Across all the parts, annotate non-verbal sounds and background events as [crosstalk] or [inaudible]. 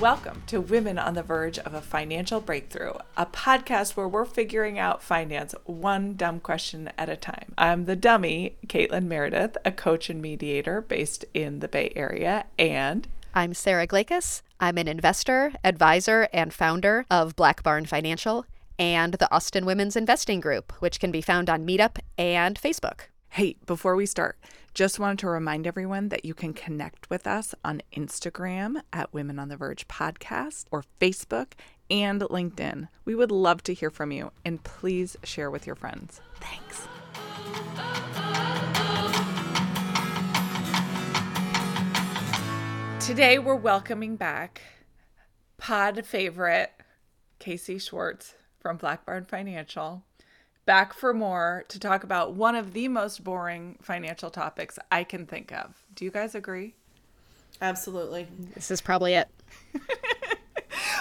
Welcome to Women on the Verge of a Financial Breakthrough, a podcast where we're figuring out finance one dumb question at a time. I'm the dummy, Caitlin Meredith, a coach and mediator based in the Bay Area, and I'm Sarah Glakus. I'm an investor, advisor, and founder of Black Barn Financial and the Austin Women's Investing Group, which can be found on Meetup and Facebook. Hey, before we start, just wanted to remind everyone that you can connect with us on Instagram at Women on the Verge Podcast or Facebook and LinkedIn. We would love to hear from you and please share with your friends. Thanks. Today we're welcoming back pod favorite Kacie Swartz from Black Barn Financial back for more to talk about one of the most boring financial topics I can think of. Do you guys agree? Absolutely. This is probably it. [laughs]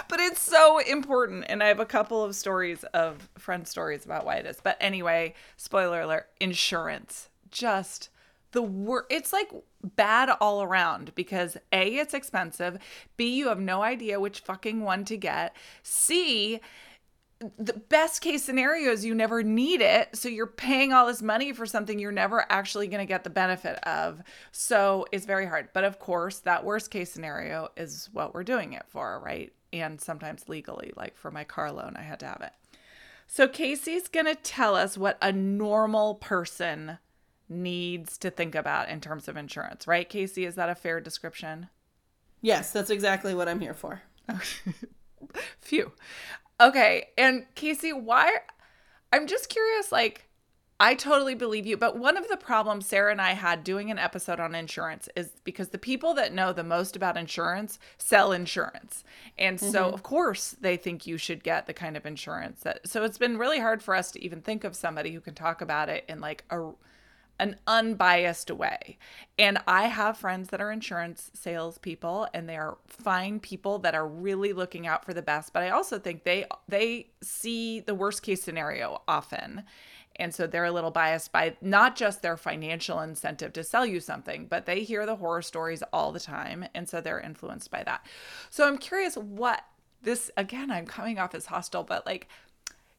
but it's so important. And I have a couple of stories of friend stories about why it is. But anyway, spoiler alert insurance. Just the worst. It's like bad all around because A, it's expensive. B, you have no idea which fucking one to get. C, the best case scenario is you never need it. So you're paying all this money for something you're never actually going to get the benefit of. So it's very hard. But of course, that worst case scenario is what we're doing it for, right? And sometimes legally, like for my car loan, I had to have it. So Kacie's going to tell us what a normal person needs to think about in terms of insurance, right? Kacie, is that a fair description? Yes, that's exactly what I'm here for. [laughs] Phew. Okay. And Kacie, why? I'm just curious, like, I totally believe you. But one of the problems Sarah and I had doing an episode on insurance is because the people that know the most about insurance sell insurance. And mm-hmm. so, of course, they think you should get the kind of insurance that. So it's been really hard for us to even think of somebody who can talk about it in like a an unbiased way. And I have friends that are insurance salespeople and they are fine people that are really looking out for the best. But I also think they they see the worst case scenario often. And so they're a little biased by not just their financial incentive to sell you something, but they hear the horror stories all the time. And so they're influenced by that. So I'm curious what this, again, I'm coming off as hostile, but like,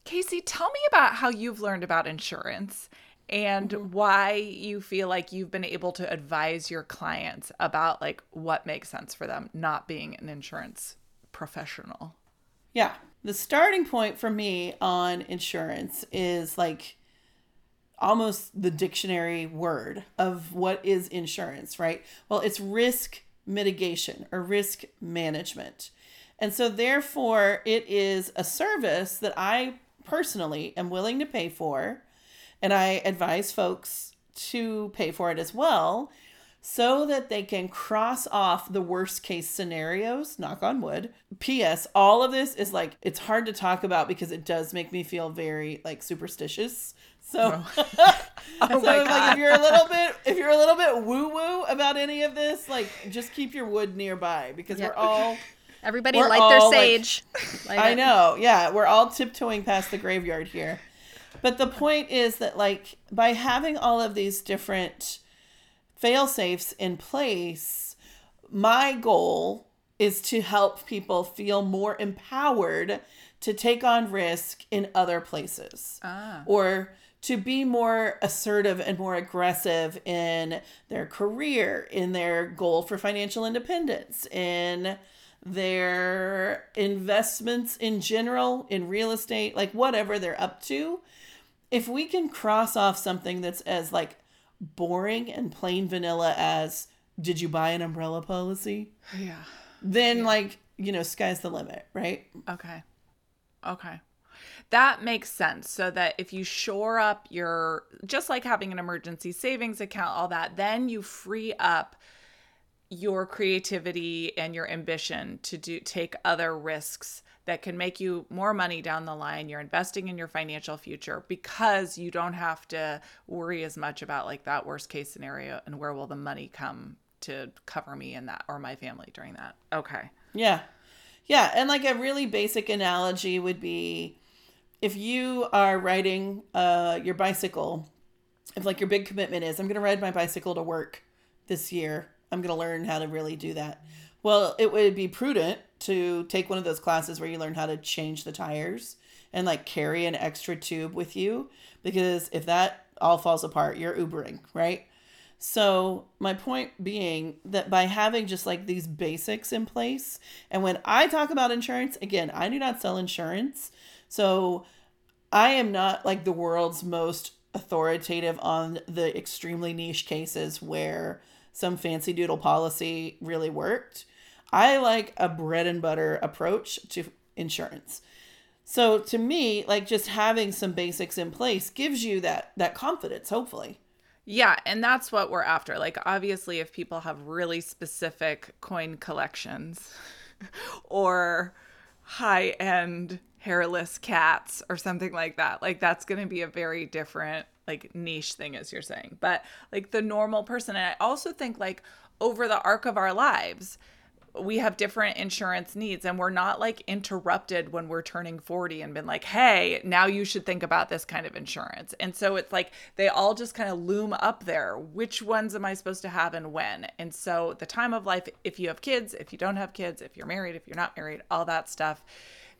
Kacie, tell me about how you've learned about insurance and mm-hmm. why you feel like you've been able to advise your clients about like what makes sense for them not being an insurance professional. Yeah. The starting point for me on insurance is like almost the dictionary word of what is insurance, right? Well, it's risk mitigation or risk management. And so, therefore, it is a service that I personally am willing to pay for and I advise folks to pay for it as well so that they can cross off the worst case scenarios, knock on wood. P.S. All of this is like, it's hard to talk about because it does make me feel very like superstitious. So, oh. [laughs] [laughs] oh so like [laughs] if you're a little bit if you're a little bit woo woo about any of this, like just keep your wood nearby because yep. we're all everybody we're light their sage. Like, I know, yeah, we're all tiptoeing past the graveyard here. But the point is that like by having all of these different fail safes in place, my goal is to help people feel more empowered to take on risk in other places. Ah. Or to be more assertive and more aggressive in their career, in their goal for financial independence, in their investments in general, in real estate, like whatever they're up to if we can cross off something that's as like boring and plain vanilla as did you buy an umbrella policy? Yeah. Then yeah. like, you know, sky's the limit, right? Okay. Okay. That makes sense. So that if you shore up your just like having an emergency savings account, all that, then you free up your creativity and your ambition to do take other risks that can make you more money down the line. You're investing in your financial future because you don't have to worry as much about like that worst case scenario and where will the money come to cover me in that or my family during that. Okay. Yeah. Yeah, and like a really basic analogy would be if you are riding uh your bicycle, if like your big commitment is I'm going to ride my bicycle to work this year. I'm going to learn how to really do that Well, it would be prudent to take one of those classes where you learn how to change the tires and like carry an extra tube with you because if that all falls apart, you're Ubering, right? So, my point being that by having just like these basics in place, and when I talk about insurance, again, I do not sell insurance. So, I am not like the world's most authoritative on the extremely niche cases where some fancy doodle policy really worked. I like a bread and butter approach to insurance. So to me, like just having some basics in place gives you that that confidence, hopefully. Yeah, and that's what we're after. Like obviously if people have really specific coin collections [laughs] or high-end hairless cats or something like that, like that's going to be a very different like niche thing as you're saying. But like the normal person and I also think like over the arc of our lives, we have different insurance needs and we're not like interrupted when we're turning 40 and been like hey now you should think about this kind of insurance. And so it's like they all just kind of loom up there. Which ones am i supposed to have and when? And so the time of life if you have kids if you don't have kids if you're married if you're not married all that stuff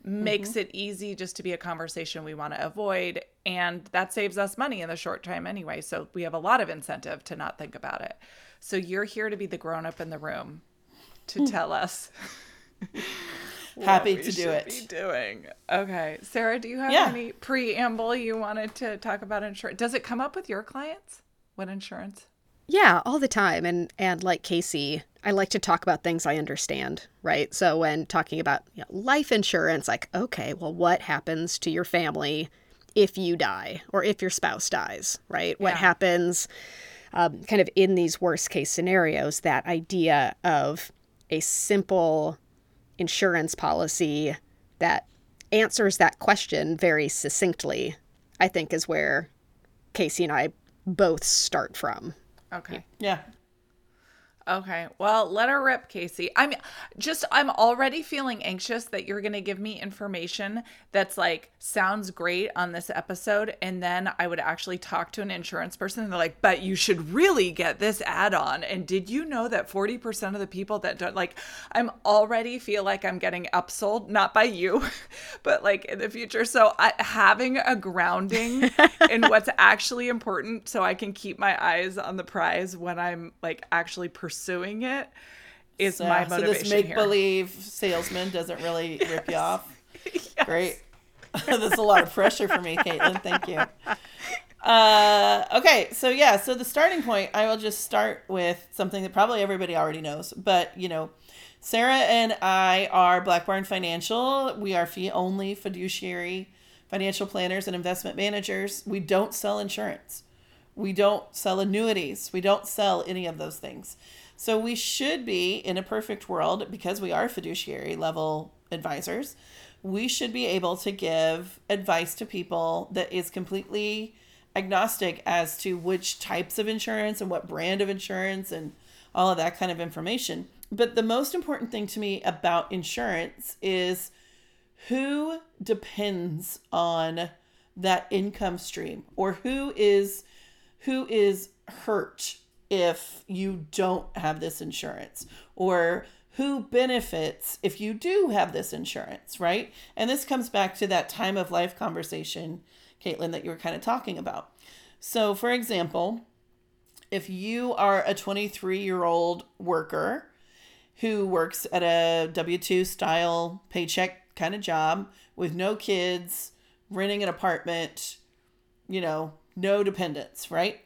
makes mm-hmm. it easy just to be a conversation we want to avoid and that saves us money in the short time anyway. So we have a lot of incentive to not think about it. So you're here to be the grown up in the room to tell us. [laughs] Happy to do it. Be doing okay, Sarah. Do you have yeah. any preamble you wanted to talk about insurance? Does it come up with your clients? What insurance? Yeah, all the time. And and like Kacie, I like to talk about things I understand, right? So when talking about you know, life insurance, like, okay, well, what happens to your family if you die or if your spouse dies, right? What happens um, kind of in these worst case scenarios? That idea of a simple insurance policy that answers that question very succinctly, I think is where Kacie and I both start from. Okay. Yeah. Okay. Well, let her rip, Kacie. I'm just, I'm already feeling anxious that you're going to give me information that's like, sounds great on this episode. And then I would actually talk to an insurance person and they're like, but you should really get this add on. And did you know that 40% of the people that don't like, I'm already feel like I'm getting upsold, not by you, [laughs] but like in the future. So I, having a grounding [laughs] in what's actually important so I can keep my eyes on the prize when I'm like actually pursuing pursuing it is so, my motivation. So this make believe salesman doesn't really [laughs] rip you off. yes. Great. [laughs] That's a lot of pressure for me, Caitlin. Thank you. Uh, okay, so yeah, so the starting point, I will just start with something that probably everybody already knows, but you know, Sarah and I are Black Barn Financial. We are fee only fiduciary financial planners and investment managers. We don't sell insurance. We don't sell annuities. We don't sell any of those things. So we should be in a perfect world because we are fiduciary level advisors. We should be able to give advice to people that is completely agnostic as to which types of insurance and what brand of insurance and all of that kind of information. But the most important thing to me about insurance is who depends on that income stream or who is who is hurt if you don't have this insurance or who benefits if you do have this insurance, right? And this comes back to that time of life conversation, Caitlin, that you were kind of talking about. So, for example, if you are a 23 year old worker who works at a W 2 style paycheck kind of job with no kids, renting an apartment, you know, no dependents, right?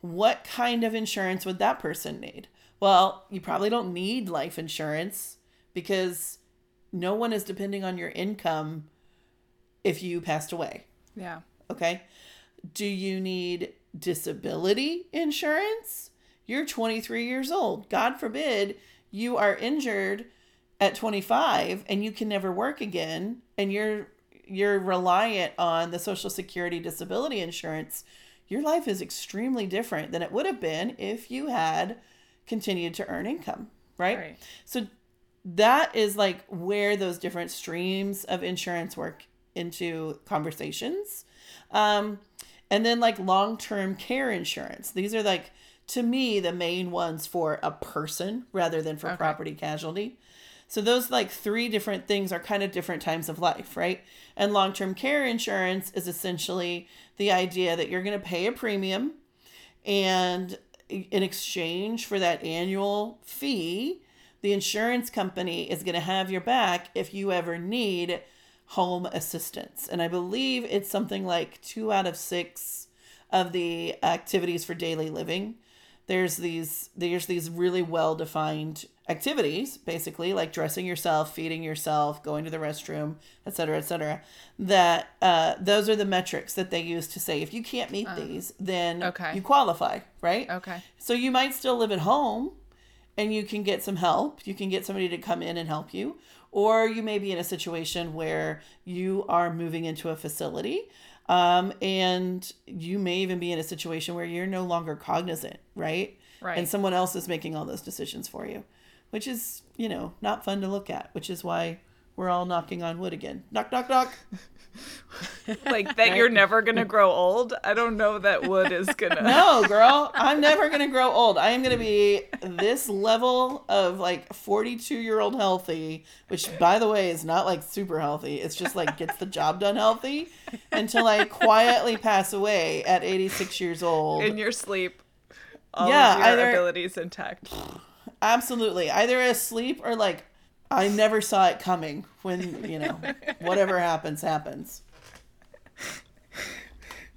What kind of insurance would that person need? Well, you probably don't need life insurance because no one is depending on your income if you passed away. Yeah. Okay. Do you need disability insurance? You're 23 years old. God forbid you are injured at 25 and you can never work again and you're you're reliant on the social security disability insurance your life is extremely different than it would have been if you had continued to earn income, right? right. So that is like where those different streams of insurance work into conversations. Um, and then like long term care insurance. These are like to me the main ones for a person rather than for property casualty. So those like three different things are kind of different times of life, right? And long-term care insurance is essentially the idea that you're going to pay a premium and in exchange for that annual fee, the insurance company is going to have your back if you ever need home assistance. And I believe it's something like 2 out of 6 of the activities for daily living. There's these there's these really well defined activities basically like dressing yourself feeding yourself going to the restroom etc etc that uh, those are the metrics that they use to say if you can't meet these then okay. you qualify right Okay. so you might still live at home and you can get some help you can get somebody to come in and help you or you may be in a situation where you are moving into a facility um, and you may even be in a situation where you're no longer cognizant right Right. and someone else is making all those decisions for you which is you know not fun to look at which is why we're all knocking on wood again knock knock knock [laughs] Like that you're never gonna grow old. I don't know that wood is [laughs] gonna. no girl i'm never gonna grow old i am gonna be this level of like 42 year old healthy which by the way is not like super healthy it's just like gets the job done healthy until i quietly pass away at 86 years old in your sleep. All Yeah, of your either- abilities intact. [laughs] absolutely either asleep or like i never saw it coming when you know whatever [laughs] happens happens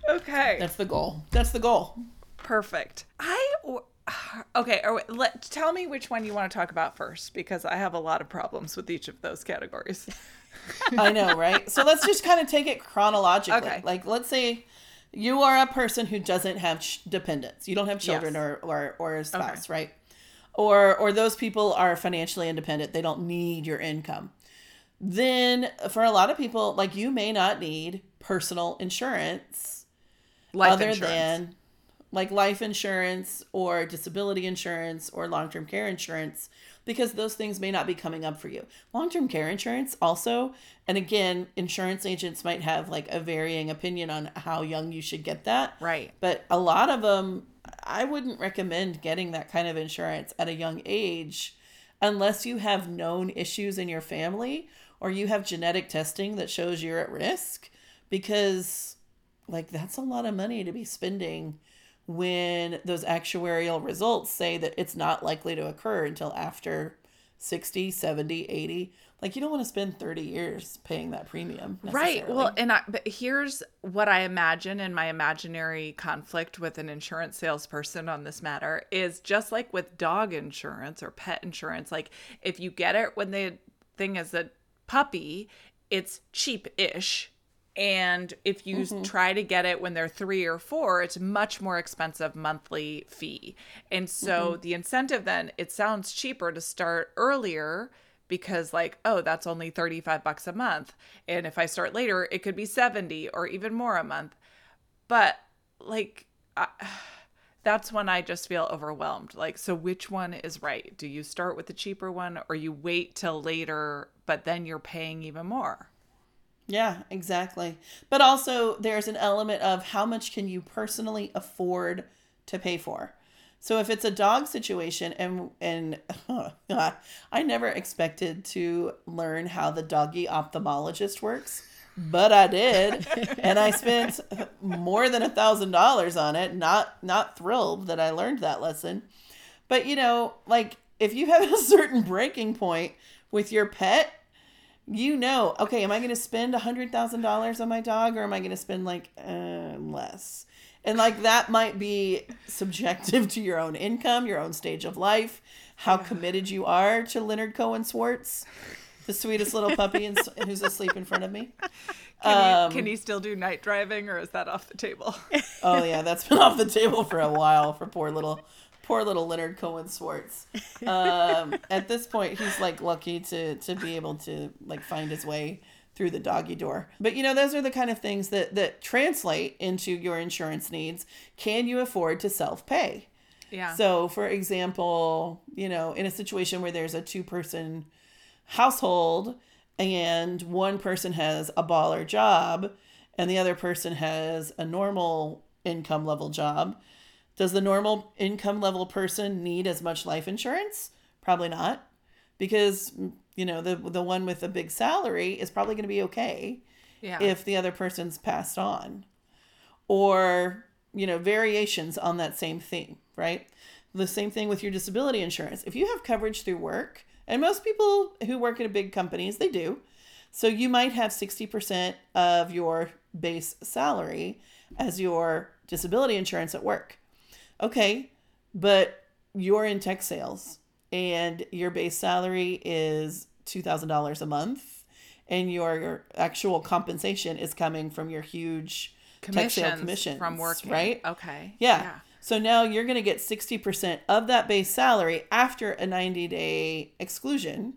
Okay. that's the goal that's the goal Perfect. I [sighs] okay. Or let tell me which one you want to talk about first because I have a lot of problems with each of those categories. I know, right? So [laughs] let's just kind of take it chronologically. Okay. Like, let's say you are a person who doesn't have ch- dependents. You don't have children Yes. or, or or a spouse, right? Or or those people are financially independent. They don't need your income. Then for a lot of people, like you may not need personal insurance Life other insurance. than like life insurance or disability insurance or long-term care insurance because those things may not be coming up for you. Long-term care insurance also, and again, insurance agents might have like a varying opinion on how young you should get that. Right. But a lot of them I wouldn't recommend getting that kind of insurance at a young age unless you have known issues in your family or you have genetic testing that shows you're at risk because like that's a lot of money to be spending when those actuarial results say that it's not likely to occur until after 60 70 80 like you don't want to spend 30 years paying that premium Right. Well, and I, but here's what I imagine in my imaginary conflict with an insurance salesperson on this matter is just like with dog insurance or pet insurance. Like if you get it when the thing is a puppy, it's cheap-ish. And if you mm-hmm. try to get it when they're three or four, it's much more expensive monthly fee. And so mm-hmm. the incentive then, it sounds cheaper to start earlier because like oh that's only 35 bucks a month and if i start later it could be 70 or even more a month but like I, [sighs] that's when i just feel overwhelmed like so which one is right do you start with the cheaper one or you wait till later but then you're paying even more Yeah, exactly. But also there's an element of how much can you personally afford to pay for. So if it's a dog situation and and [laughs] I never expected to learn how the doggy ophthalmologist works, but I did, [laughs] and I spent more than a thousand dollars on it. Not not thrilled that I learned that lesson, but you know, like if you have [laughs] a certain breaking point with your pet, you know, okay, am I going to spend a hundred thousand dollars on my dog, or am I going to spend like uh, less? And like that might be subjective to your own income, your own stage of life, how committed you are to Leonard Cohen Swartz, the sweetest little puppy in, who's asleep in front of me. can, Um, you, can you still do night driving or is that off the table [laughs] Oh yeah, that's been off the table for a while for poor little poor little Leonard Cohen Swartz. Um, at this point, he's like lucky to to be able to like find his way through the doggy door. But you know, those are the kind of things that that translate into your insurance needs. Can you afford to self pay? yeah So, for example, you know, in a situation where there's a two person household and one person has a baller job and the other person has a normal income level job, Does the normal income level person need as much life insurance? Probably not. Because you know, the the one with a big salary is probably going to be okay Yeah. if the other person's passed on. Or, you know, variations on that same theme, right? The same thing with your disability insurance. If you have coverage through work, and most people who work at big companies, they do. So you might have 60% of your base salary as your disability insurance at work. Okay, but you're in tech sales and your base salary is $2,000 a month and your actual compensation is coming from your huge tech sale commissions, commissions from work, right? Okay. Yeah. So now you're going to get 60% of that base salary after a 90 day exclusion.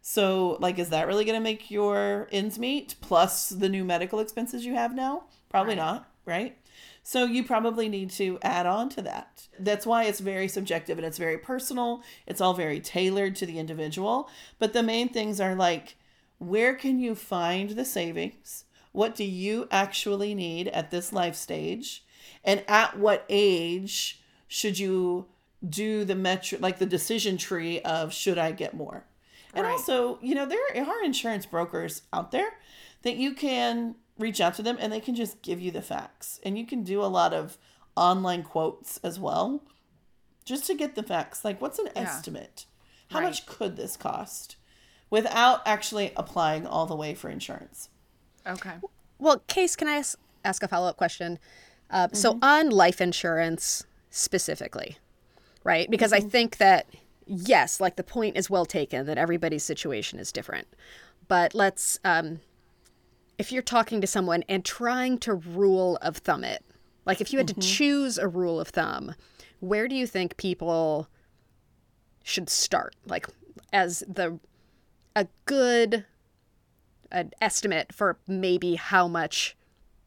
So, like, is that really going to make your ends meet plus the new medical expenses you have now? Probably Right. not, right? So, you probably need to add on to that. That's why it's very subjective and it's very personal. It's all very tailored to the individual. But the main things are like, where can you find the savings? What do you actually need at this life stage? And at what age should you do the metric, like the decision tree of should I get more? And Right. also, you know, there are insurance brokers out there that you can reach out to them and they can just give you the facts. And you can do a lot of online quotes as well just to get the facts. Like, what's an estimate? How Right. much could this cost without actually applying all the way for insurance? Okay. Well, Case, can I ask, ask a follow up question? Uh, So, on life insurance specifically, right? Because I think that, yes, like the point is well taken that everybody's situation is different. But let's, um, if you're talking to someone and trying to rule of thumb it, like if you had to mm-hmm. choose a rule of thumb, where do you think people should start? Like, as the a good an estimate for maybe how much,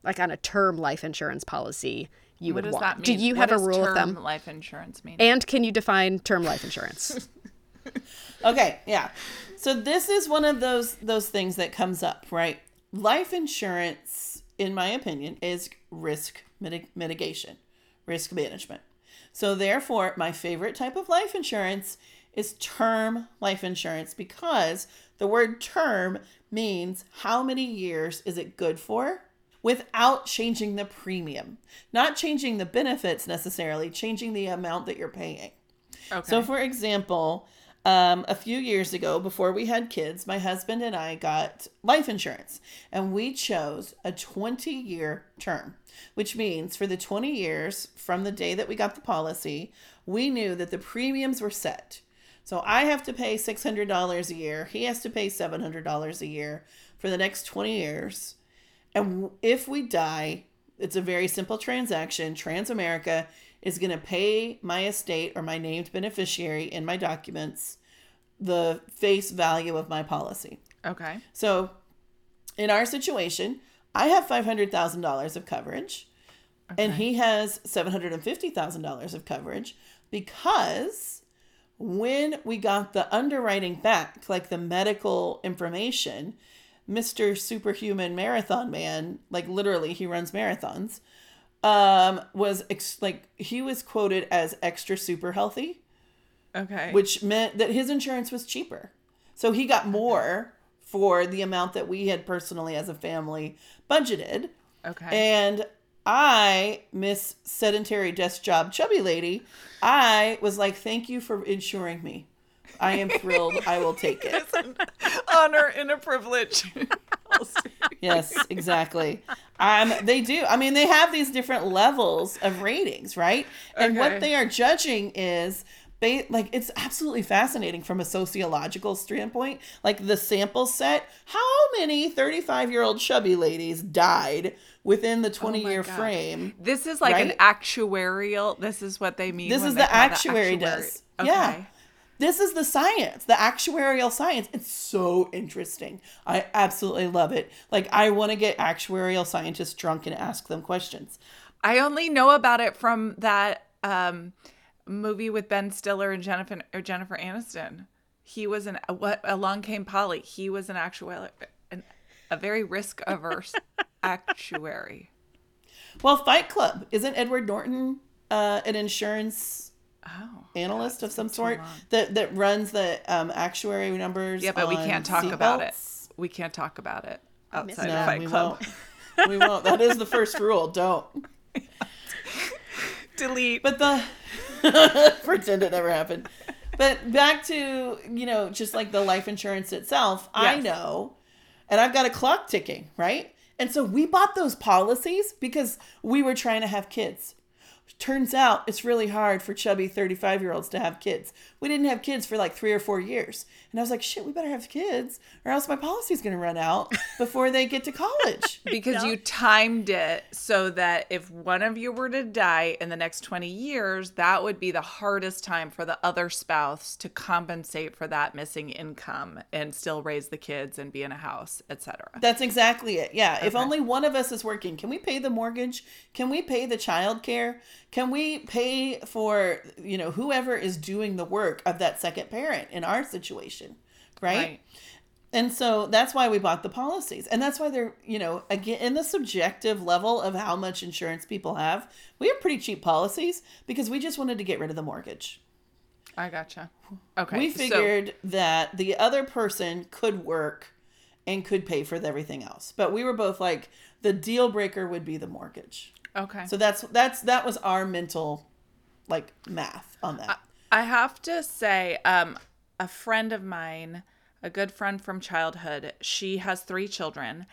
like on a term life insurance policy, you What would does want. that mean? Do you What have a rule of term thumb? Life insurance mean. And can you define term life insurance? [laughs] Okay, yeah. So this is one of those those things that comes up, right? Life insurance, in my opinion, is risk mitig- mitigation, risk management. So therefore, my favorite type of life insurance is term life insurance because the word term means how many years is it good for without changing the premium. Not changing the benefits necessarily, changing the amount that you're paying. okay. So, for example, um, a few years ago, before we had kids, my husband and I got life insurance, and we chose a 20 year term, which means for the 20 years from the day that we got the policy, we knew that the premiums were set. So I have to pay $600 a year, he has to pay $700 a year for the next 20 years. And if we die, it's a very simple transaction. Transamerica is going to pay my estate or my named beneficiary in my documents the face value of my policy. okay. So, in our situation, I have $500,000 of coverage and he has $750,000 of coverage because when we got the underwriting back, like the medical information, Mr. Superhuman Marathon Man, like literally he runs marathons, um, was ex- like he was quoted as extra super healthy, Okay. which meant that his insurance was cheaper. So he got more for the amount that we had personally as a family budgeted. okay. And I, Miss Sedentary Desk Job Chubby Lady, I was like, thank you for insuring me. I am thrilled. I will take [laughs] it. It's an Honor and a privilege. [laughs] Yes, exactly. Um, they do. I mean, they have these different levels of ratings, right? And Okay. what they are judging is ba- like it's absolutely fascinating from a sociological standpoint. Like the sample set, how many 35 year old chubby ladies died within the 20 year God. frame? This is like an actuarial. This is what they mean. This when is they the call it actuary does. Yeah. This is the science, the actuarial science. It's so interesting. I absolutely love it. Like I want to get actuarial scientists drunk and ask them questions. I only know about it from that um, movie with Ben Stiller and Jennifer or Jennifer Aniston. He was an what along came Polly. He was an actuary, an, a very risk averse [laughs] actuary. Well, Fight Club isn't Edward Norton uh, an insurance Oh. analyst of some sort that that runs the um, actuary numbers. Yeah, but we can't talk about it. We can't talk about it missed outside No, of Fight we Club. won't. we won't. That is the first [laughs] rule. Don't. [laughs] Delete. But the [laughs] pretend it never happened. But back to you know just like the life insurance itself, I know, and I've got a clock ticking, right? And so we bought those policies because we were trying to have kids. Turns out it's really hard for chubby 35 year olds to have kids. We didn't have kids for like three or four years. And I was like, shit, we better have kids or else my policy's going to run out before they get to college. [laughs] because you timed it so that if one of you were to die in the next 20 years, that would be the hardest time for the other spouse to compensate for that missing income and still raise the kids and be in a house, etc. That's exactly it. Yeah. If only one of us is working, can we pay the mortgage? Can we pay the child care? Can we pay for, you know, whoever is doing the work of that second parent in our situation? Right? Right. And so that's why we bought the policies. And that's why they're, you know, again, in the subjective level of how much insurance people have, we have pretty cheap policies because we just wanted to get rid of the mortgage. I gotcha. Okay. we so- figured that the other person could work and could pay for everything else. But we were both like the deal breaker would be the mortgage. Okay. So that's that's that was our mental like math on that. I have to say, um, a friend of mine, a good friend from childhood, she has three children,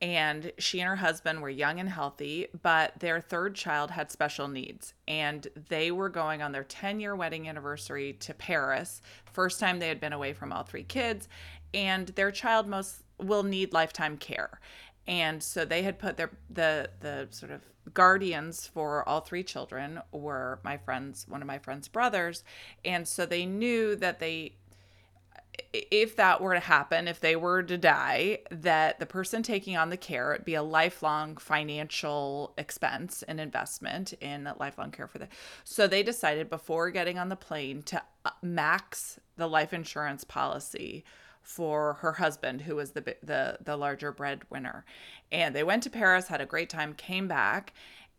and she and her husband were young and healthy, but their third child had special needs, and they were going on their 10 year wedding anniversary to Paris. First time they had been away from all three kids, and their child most will need lifetime care. And so they had put their the the sort of guardians for all three children were my friends, one of my friend's brothers, and so they knew that they if that were to happen, if they were to die, that the person taking on the care would be a lifelong financial expense and investment in lifelong care for them. So they decided before getting on the plane to uh, max the life insurance policy for her husband, who was the the the larger breadwinner. And they went to Paris, had a great time, came back,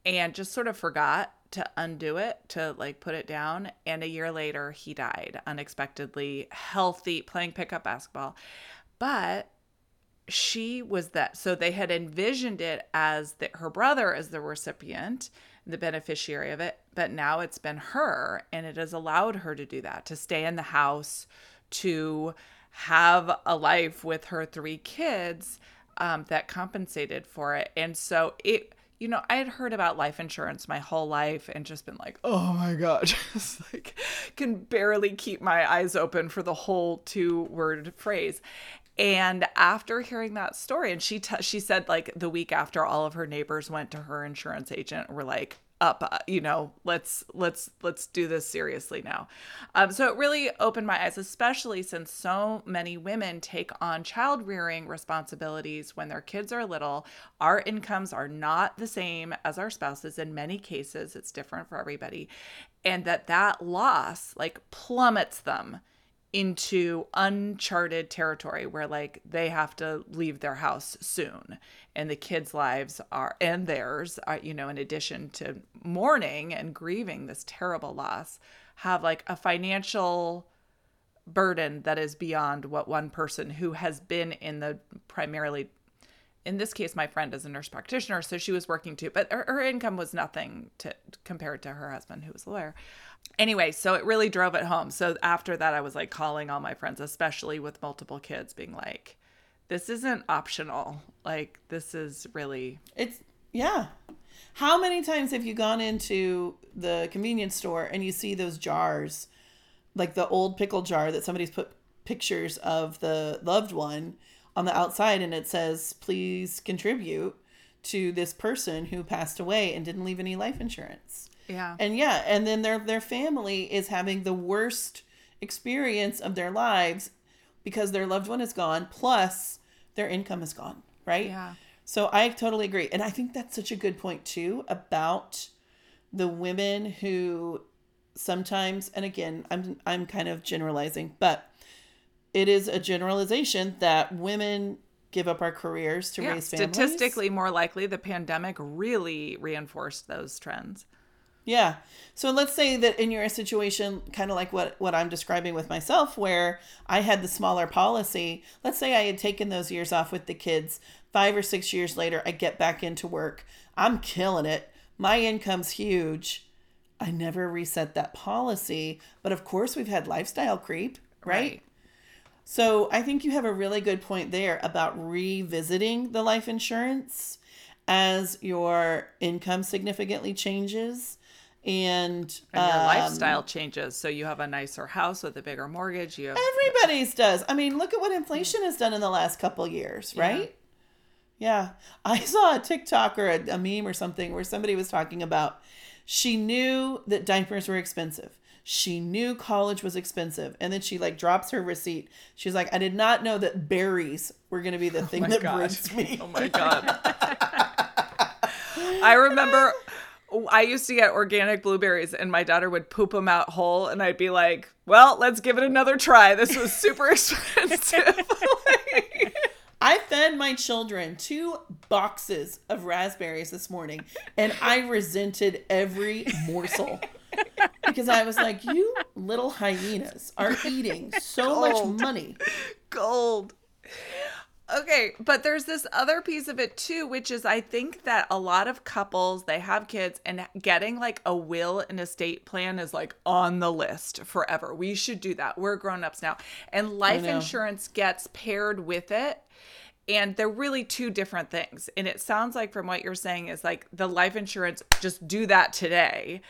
and just sort of forgot to undo it, to like put it down. And a year later, he died unexpectedly, healthy, playing pickup basketball. But she was that. So they had envisioned it as that her brother as the recipient, the beneficiary of it. But now it's been her, and it has allowed her to do that, to stay in the house, to have a life with her three kids um, that compensated for it. And so it, you know, I had heard about life insurance my whole life and just been like, oh my God, [laughs] just like can barely keep my eyes open for the whole two word phrase. And after hearing that story, and she t- she said like the week after all of her neighbors went to her insurance agent, were like, up uh, you know let's let's let's do this seriously now. Um, so it really opened my eyes especially since so many women take on child rearing responsibilities when their kids are little. Our incomes are not the same as our spouses. In many cases it's different for everybody. And that that loss like plummets them into uncharted territory where like they have to leave their house soon. And the kids lives are and theirs are you know in addition to mourning and grieving this terrible loss have like a financial burden that is beyond what one person who has been in the primarily in this case my friend is a nurse practitioner so she was working too but her, her income was nothing to compared to her husband who was a lawyer. Anyway so it really drove it home. So after that i was like calling all my friends especially with multiple kids being like this isn't optional. Like this is really It's yeah. How many times have you gone into the convenience store and you see those jars, like the old pickle jar that somebody's put pictures of the loved one on the outside and it says, please contribute to this person who passed away and didn't leave any life insurance. yeah And yeah, and then their their family is having the worst experience of their lives because their loved one is gone, plus their income is gone, right? yeah So I totally agree. And I think that's such a good point too about the women who sometimes and again I'm I'm kind of generalizing, but it is a generalization that women give up our careers to yeah raise families. statistically more likely the pandemic really reinforced those trends Yeah. So let's say that in your situation, kind of like what, what I'm describing with myself, where I had the smaller policy. Let's say I had taken those years off with the kids. Five or six years later, I get back into work. I'm killing it. My income's huge. I never reset that policy. But of course, we've had lifestyle creep, right? Right. So I think you have a really good point there about revisiting the life insurance as your income significantly changes and, And your um, lifestyle changes. So you have a nicer house with a bigger mortgage. You have Everybody's does. I mean, look at what inflation has done in the last couple years, right? Yeah. I saw a TikTok or a, a meme or something where somebody was talking about she knew that diapers were expensive. She knew college was expensive. And then she like drops her receipt. She's like, I did not know that berries were going to be the oh thing my that brings me. Oh my god. I remember I used to get organic blueberries and my daughter would poop them out whole and I'd be like, "Well, let's give it another try. This was super [laughs] expensive." [laughs] I fed my children two boxes of raspberries this morning, and I resented every morsel because I was like, "You little hyenas are eating so Gold. much money." Gold. Okay, but there's this other piece of it too, which is I think that a lot of couples they have kids and getting like a will and estate plan is like on the list forever. We should do that. We're grown-ups now. And life insurance gets paired with it. And they're really two different things. And it sounds like from what you're saying is like the life insurance, just do that today.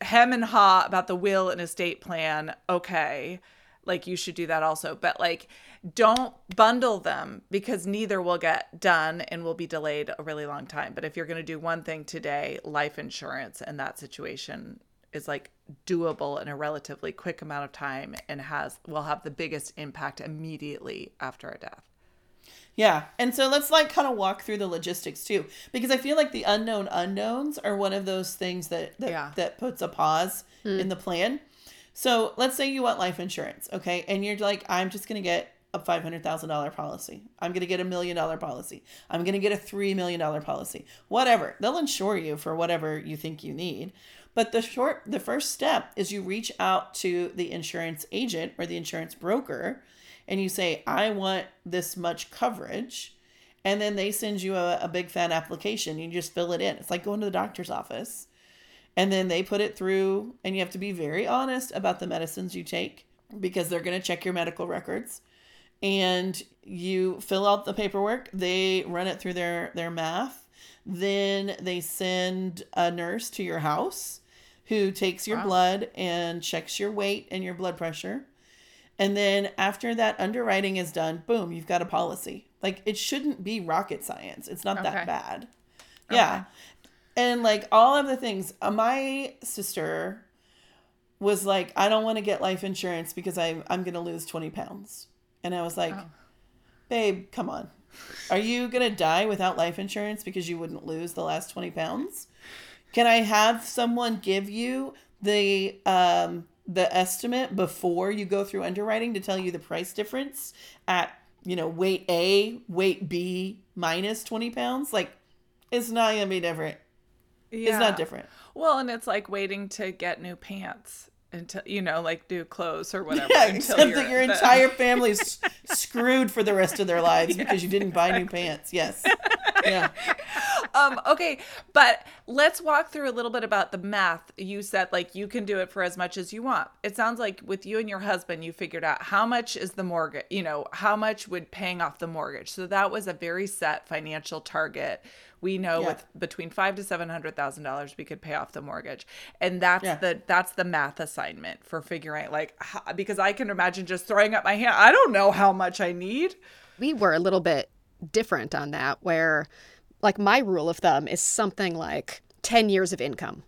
Hem and ha about the will and estate plan. Okay. Like you should do that also. But like don't bundle them because neither will get done and will be delayed a really long time. But if you're going to do one thing today, life insurance in that situation is like doable in a relatively quick amount of time and has will have the biggest impact immediately after a death. Yeah. And so let's like kind of walk through the logistics too because I feel like the unknown unknowns are one of those things that that, Yeah. that puts a pause hmm. in the plan. So, let's say you want life insurance, okay? And you're like I'm just going to get a $500,000 policy. I'm going to get a million dollar policy. I'm going to get a 3 million dollar policy. Whatever. They'll insure you for whatever you think you need. But the short the first step is you reach out to the insurance agent or the insurance broker and you say, I want this much coverage. And then they send you a, a big fat application. You just fill it in. It's like going to the doctor's office. And then they put it through, and you have to be very honest about the medicines you take because they're going to check your medical records. And you fill out the paperwork, they run it through their, their math. Then they send a nurse to your house who takes your Wow. blood and checks your weight and your blood pressure. And then after that underwriting is done, boom, you've got a policy. Like it shouldn't be rocket science. It's not Okay. that bad. Yeah. And like all of the things, uh, my sister was like, I don't want to get life insurance because I'm I'm gonna lose twenty pounds. And I was like, Oh. babe, come on. Are you gonna die without life insurance because you wouldn't lose the last twenty pounds? Can I have someone give you the um the estimate before you go through underwriting to tell you the price difference at you know weight A, weight B minus twenty pounds? Like it's not gonna be different. It's not different. Well, and it's like waiting to get new pants until you know, like new clothes or whatever. Yeah, until except you're that your entire [laughs] family's screwed for the rest of their lives because you didn't buy new pants. Yes. [laughs] Yeah. [laughs] um okay but let's walk through a little bit about the math. You said like you can do it for as much as you want. It sounds like with you and your husband you figured out how much is the mortgage you know how much would paying off the mortgage. So that was a very set financial target. We know Yeah. with between five to seven hundred thousand dollars we could pay off the mortgage. And that's Yeah. the that's the math assignment for figuring like how, because i can imagine just throwing up my hand. I don't know how much i need. We were a little bit different on that where like my rule of thumb is something like 10 years of income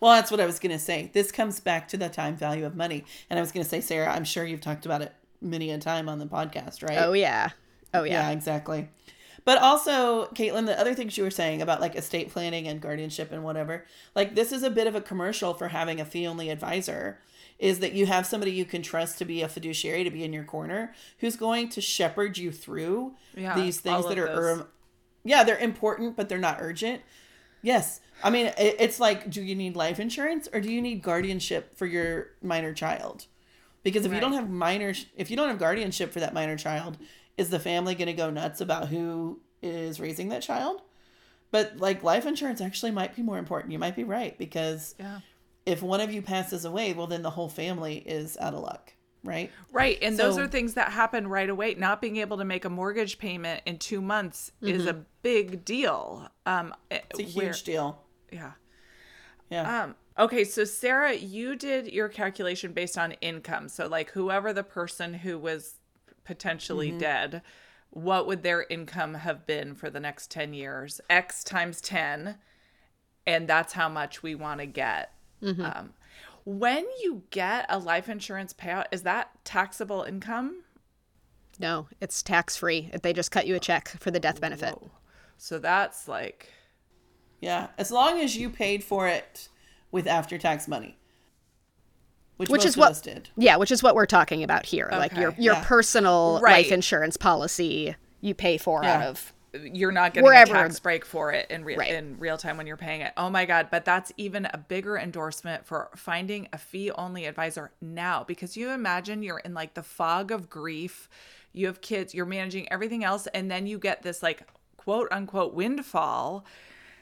Well, that's what I was going to say. This comes back to the time value of money. And I was going to say, Sarah, I'm sure you've talked about it many a time on the podcast, right? oh yeah oh Yeah, yeah, exactly. But also, Caitlin, the other things you were saying about like estate planning and guardianship and whatever, like this is a bit of a commercial for having a fee only advisor. Is that you have somebody you can trust to be a fiduciary, to be in your corner, who's going to shepherd you through Yeah, these things that are, um, yeah, they're important, but they're not urgent. Yes. I mean, it, it's like, do you need life insurance or do you need guardianship for your minor child? Because if you don't have minor, if you don't have guardianship for that minor child, is the family going to go nuts about who is raising that child? But like life insurance actually might be more important. You might be right because Yeah. If one of you passes away, well, then the whole family is out of luck, right? Right. And those are things that happen right away. Not being able to make a mortgage payment in two months is a big deal. Um, It's a huge deal. Yeah. Yeah. Um, okay, so Sarah, you did your calculation based on income. So, like, whoever the person who was potentially dead, what would their income have been for the next 10 years? X times 10. And that's how much we want to get. Um, when you get a life insurance payout, is that taxable income? No, it's tax free. They just cut you a check for the death benefit. So that's like, yeah. As long as you paid for it with after tax money, which, Which is what- did. Yeah, which is what we're talking about here. Like your your yeah. personal Right. life insurance policy you pay for out of you're not getting Wherever- a tax break for it in real Right. in real time when you're paying it. Oh my god, but that's even a bigger endorsement for finding a fee only advisor now because you imagine you're in like the fog of grief. You have kids, you're managing everything else and then you get this like quote unquote windfall.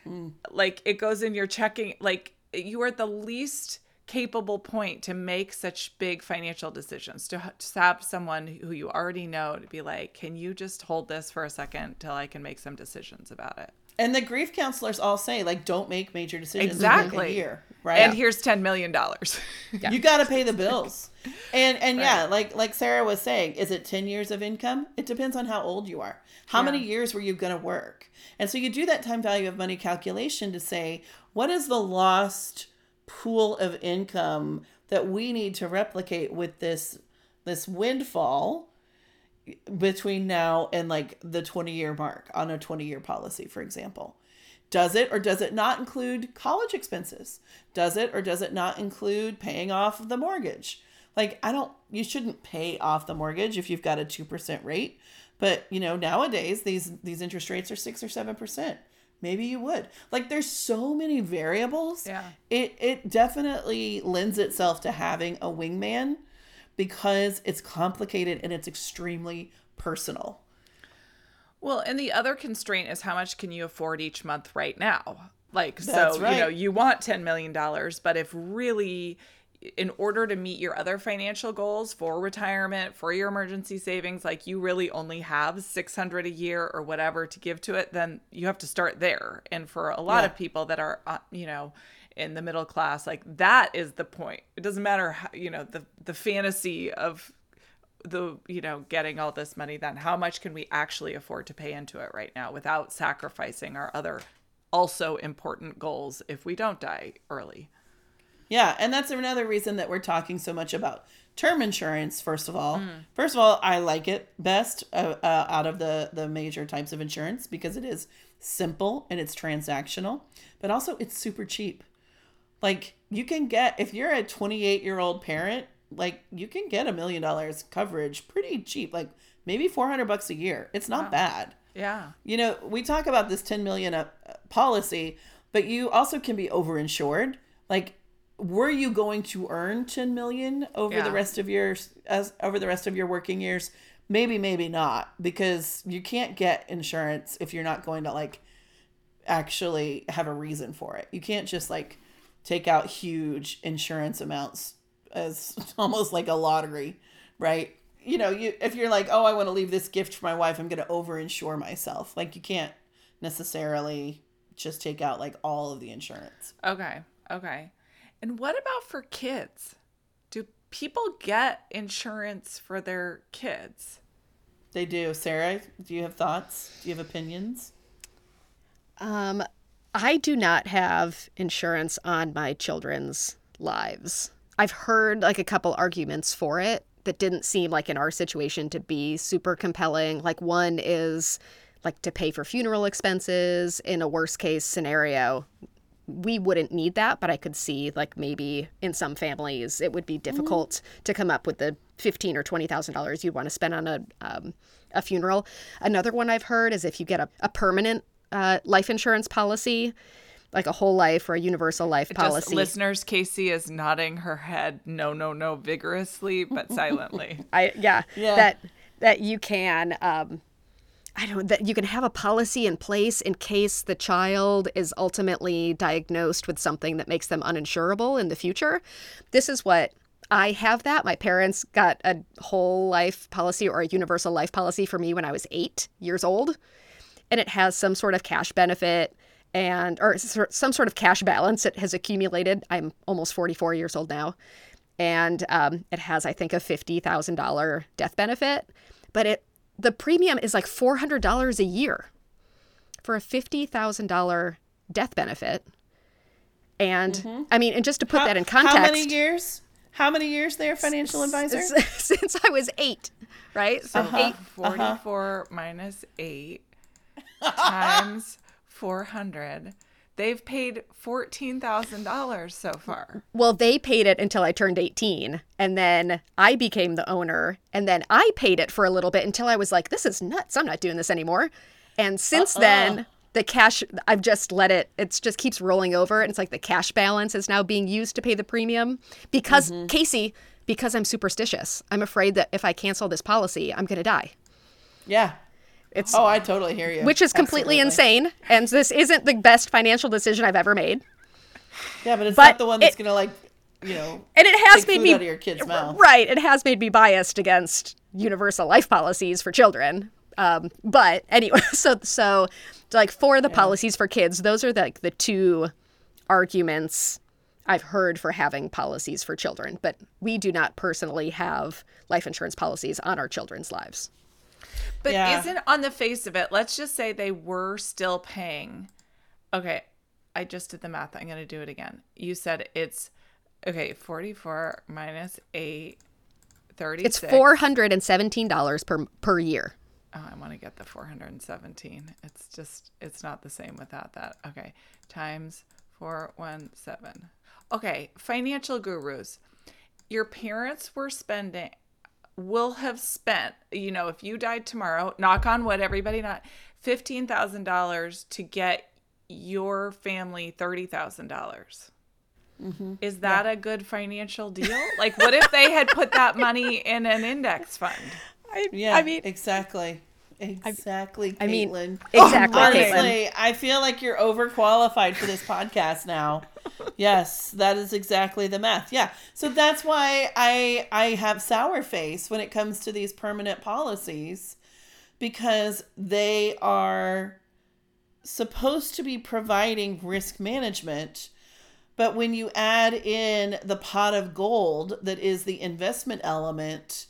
Mm. Like it goes in your checking like you are at the least capable point to make such big financial decisions to, to have someone who you already know to be like can you just hold this for a second till i can make some decisions about it And the grief counselors all say, like, don't make major decisions Exactly. year, right? and here's 10 million dollars [laughs] you got to pay the bills. And and yeah, like like Sarah was saying, is it 10 years of income? It depends on how old you are. How many years were you going to work? And so you do that time value of money calculation to say, what is the lost pool of income that we need to replicate with this this windfall between now and like the 20 year mark on a 20 year policy, for example. Does it or does it not include college expenses? Does it or does it not include paying off the mortgage? Like, I don't, you shouldn't pay off the mortgage if you've got a 2% rate. But, you know, nowadays these, these interest rates are six or 7%. Maybe you would. Like, there's so many variables. Yeah. It, it definitely lends itself to having a wingman because it's complicated and it's extremely personal. well and the other constraint is how much can you afford each month right now like That's so you know you want 10 million dollars but if really in order to meet your other financial goals for retirement for your emergency savings like you really only have 600 a year or whatever to give to it then you have to start there. And for a lot Yeah. of people that are uh, you know in the middle class like that is the point. It doesn't matter how you know the the fantasy of the you know getting all this money then how much can we actually afford to pay into it right now without sacrificing our other also important goals if we don't die early Yeah, and that's another reason that we're talking so much about term insurance. First of all, first of all, I like it best uh, uh, out of the the major types of insurance because it is simple and it's transactional, but also it's super cheap. Like you can get if you're a 28 year old parent, like you can get a million dollars coverage pretty cheap, like maybe 400 bucks a year. It's not bad. yeah You know, we talk about this 10 million uh, policy, but you also can be overinsured. Like, were you going to earn 10 million over Yeah. the rest of your as over the rest of your working years? Maybe, maybe not, because you can't get insurance if you're not going to like actually have a reason for it. You can't just like take out huge insurance amounts as [laughs] almost like a lottery, right? You know, you if you're like, "Oh, I want to leave this gift for my wife, I'm going to over insure myself." Like you can't necessarily just take out like all of the insurance. okay okay and what about for kids do people get insurance for their kids They do. Sarah, do you have thoughts? Do you have opinions? Um, I do not have insurance on my children's lives. I've heard like a couple arguments for it that didn't seem like in our situation to be super compelling. Like one is like to pay for funeral expenses in a worst case scenario. We wouldn't need that, but I could see like maybe in some families it would be difficult to come up with the fifteen or twenty thousand dollars you'd want to spend on a um, a funeral. Another one I've heard is if you get a, a permanent uh, life insurance policy, like a whole life or a universal life Just policy. listeners, Kacie is nodding her head no, no, no vigorously but [laughs] silently. I yeah, Yeah. that that you can um I don't that you can have a policy in place in case the child is ultimately diagnosed with something that makes them uninsurable in the future. This is what I have that. My parents got a whole life policy or a universal life policy for me when I was 8 years old. And it has some sort of cash benefit and or some sort of cash balance it has accumulated. I'm almost 44 years old now and um, it has I think a fifty thousand dollar death benefit, but it the premium is like four hundred dollars a year for a fifty thousand dollar death benefit. And I mean, and just to put that in context, Mm-hmm. How many years? How many years there, financial advisor? s- [laughs] since I was eight, right? So Uh-huh. eight. 44 minus 8 [laughs] times 400. They've paid $14,000 so far. Well, they paid it until I turned 18. And then I became the owner. And then I paid it for a little bit until I was like, this is nuts. I'm not doing this anymore. And since uh-uh. then, the cash, I've just let it, it just keeps rolling over. And it's like the cash balance is now being used to pay the premium because, mm-hmm. Kacie, because I'm superstitious. I'm afraid that if I cancel this policy, I'm going to die. yeah. It's, Oh, I totally hear you. which is completely Absolutely. insane. And this isn't the best financial decision I've ever made. Yeah, but it's But not the one that's it- gonna like, you know, and it has made me out of your kid's mouth. right it has made me biased against universal life policies for children um, but anyway [laughs] so so like for the policies for kids those are like the two arguments i've heard for having policies for children but we do not personally have life insurance policies on our children's lives But Yeah. isn't on the face of it, let's just say they were still paying. Okay, I just did the math. I'm going to do it again. You said it's okay, 44 minus 8 36. it's $417 per per year Oh, I want to get the 417. It's just, it's not the same without that. Okay. Times 417. Okay. Financial gurus. Your parents were spending, will have spent, you know, if you died tomorrow, knock on wood, everybody not, $15,000 to get your family $30,000. Mm-hmm. Is that a good financial deal? Like, what if they had put that money in an index fund? [laughs] Yeah, I mean- exactly, exactly. I mean, Caitlin. exactly, oh, Caitlin. Honestly, I feel like you're overqualified for this podcast now. [laughs] yes, that is exactly the math. Yeah, so that's why I I have sour face when it comes to these permanent policies because they are supposed to be providing risk management. But when you add in the pot of gold that is the investment element,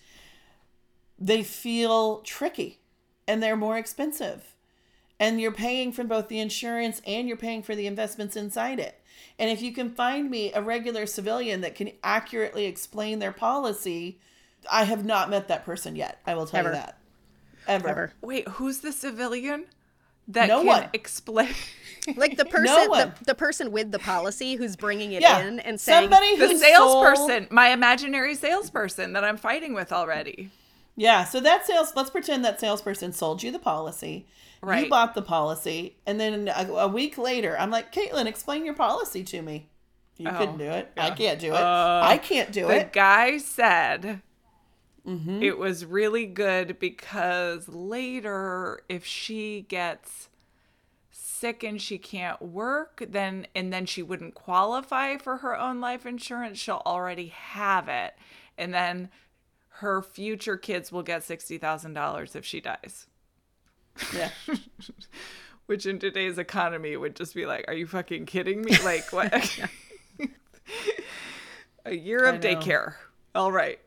they feel tricky and they're more expensive. And you're paying for both the insurance and you're paying for the investments inside it. And if you can find me a regular civilian that can accurately explain their policy, I have not met that person yet. I will tell Ever. you that. Ever. Ever. Wait, who's the civilian that No can one. explain? [laughs] like the person one. the, the person with the policy who's bringing it Yeah. in and saying Somebody the who salesperson, my imaginary salesperson that I'm fighting with already. Yeah, so that sales, let's pretend that salesperson sold you the policy. Right. You bought the policy. And then a, a week later, I'm like, Caitlin, explain your policy to me. You Oh, couldn't do it. I can't do it. Uh, I can't do The it. guy said Mm-hmm. it was really good because later, if she gets sick and she can't work, then and then she wouldn't qualify for her own life insurance, she'll already have it. And then her future kids will get $60,000 if she dies. Yeah. [laughs] Which in today's economy would just be like, are you fucking kidding me? Like what? [laughs] [laughs] A year of daycare. All right.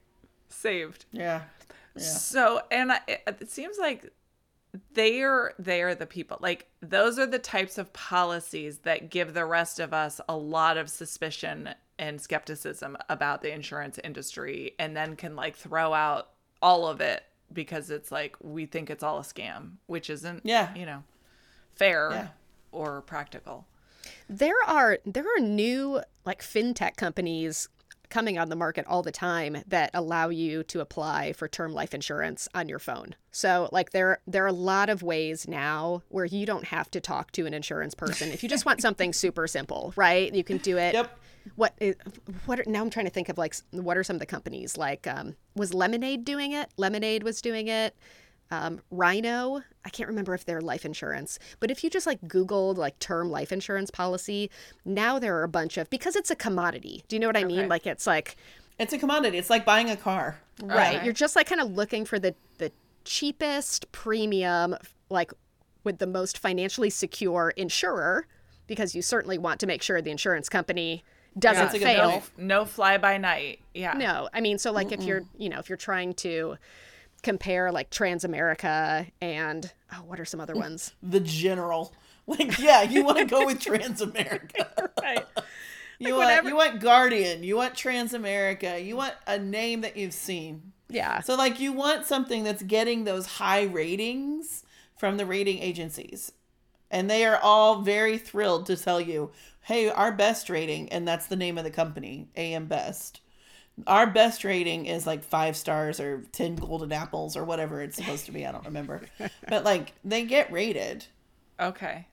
Saved. Yeah. Yeah. So, and I, it, it seems like they are they are the people. Like those are the types of policies that give the rest of us a lot of suspicion and skepticism about the insurance industry and then can like throw out all of it because it's like we think it's all a scam, which isn't Yeah. you know, fair Yeah. or practical. There are there are new like fintech companies coming on the market all the time that allow you to apply for term life insurance on your phone. So like there there are a lot of ways now where you don't have to talk to an insurance person if you just want something [laughs] super simple, right? You can do it. Yep. What is, what are, now I'm trying to think of like what are some of the companies like um, was Lemonade doing it? Lemonade was doing it um, Rhino. I can't remember if they're life insurance, but if you just like Googled like term life insurance policy, now there are a bunch of because it's a commodity. Do you know what I okay. mean? Like it's like it's a commodity. It's like buying a car. Right. Okay. You're just like kind of looking for the the cheapest premium, like with the most financially secure insurer, because you certainly want to make sure the insurance company doesn't yeah, fail. No, no fly by night. Yeah. No, I mean, so like Mm-mm. if you're, you know, if you're trying to compare like Transamerica and oh, what are some other ones? [laughs] The General. Like, yeah, you want to go with Transamerica. [laughs] right. [laughs] You like want whenever... you want Guardian, you want Transamerica, you want a name that you've seen. Yeah. So like you want something that's getting those high ratings from the rating agencies. And they are all very thrilled to tell you, "Hey, our best rating," and that's the name of the company, AM Best our best rating is like five stars or 10 golden apples or whatever it's supposed to be. I don't remember. [laughs] but like they get rated. Okay.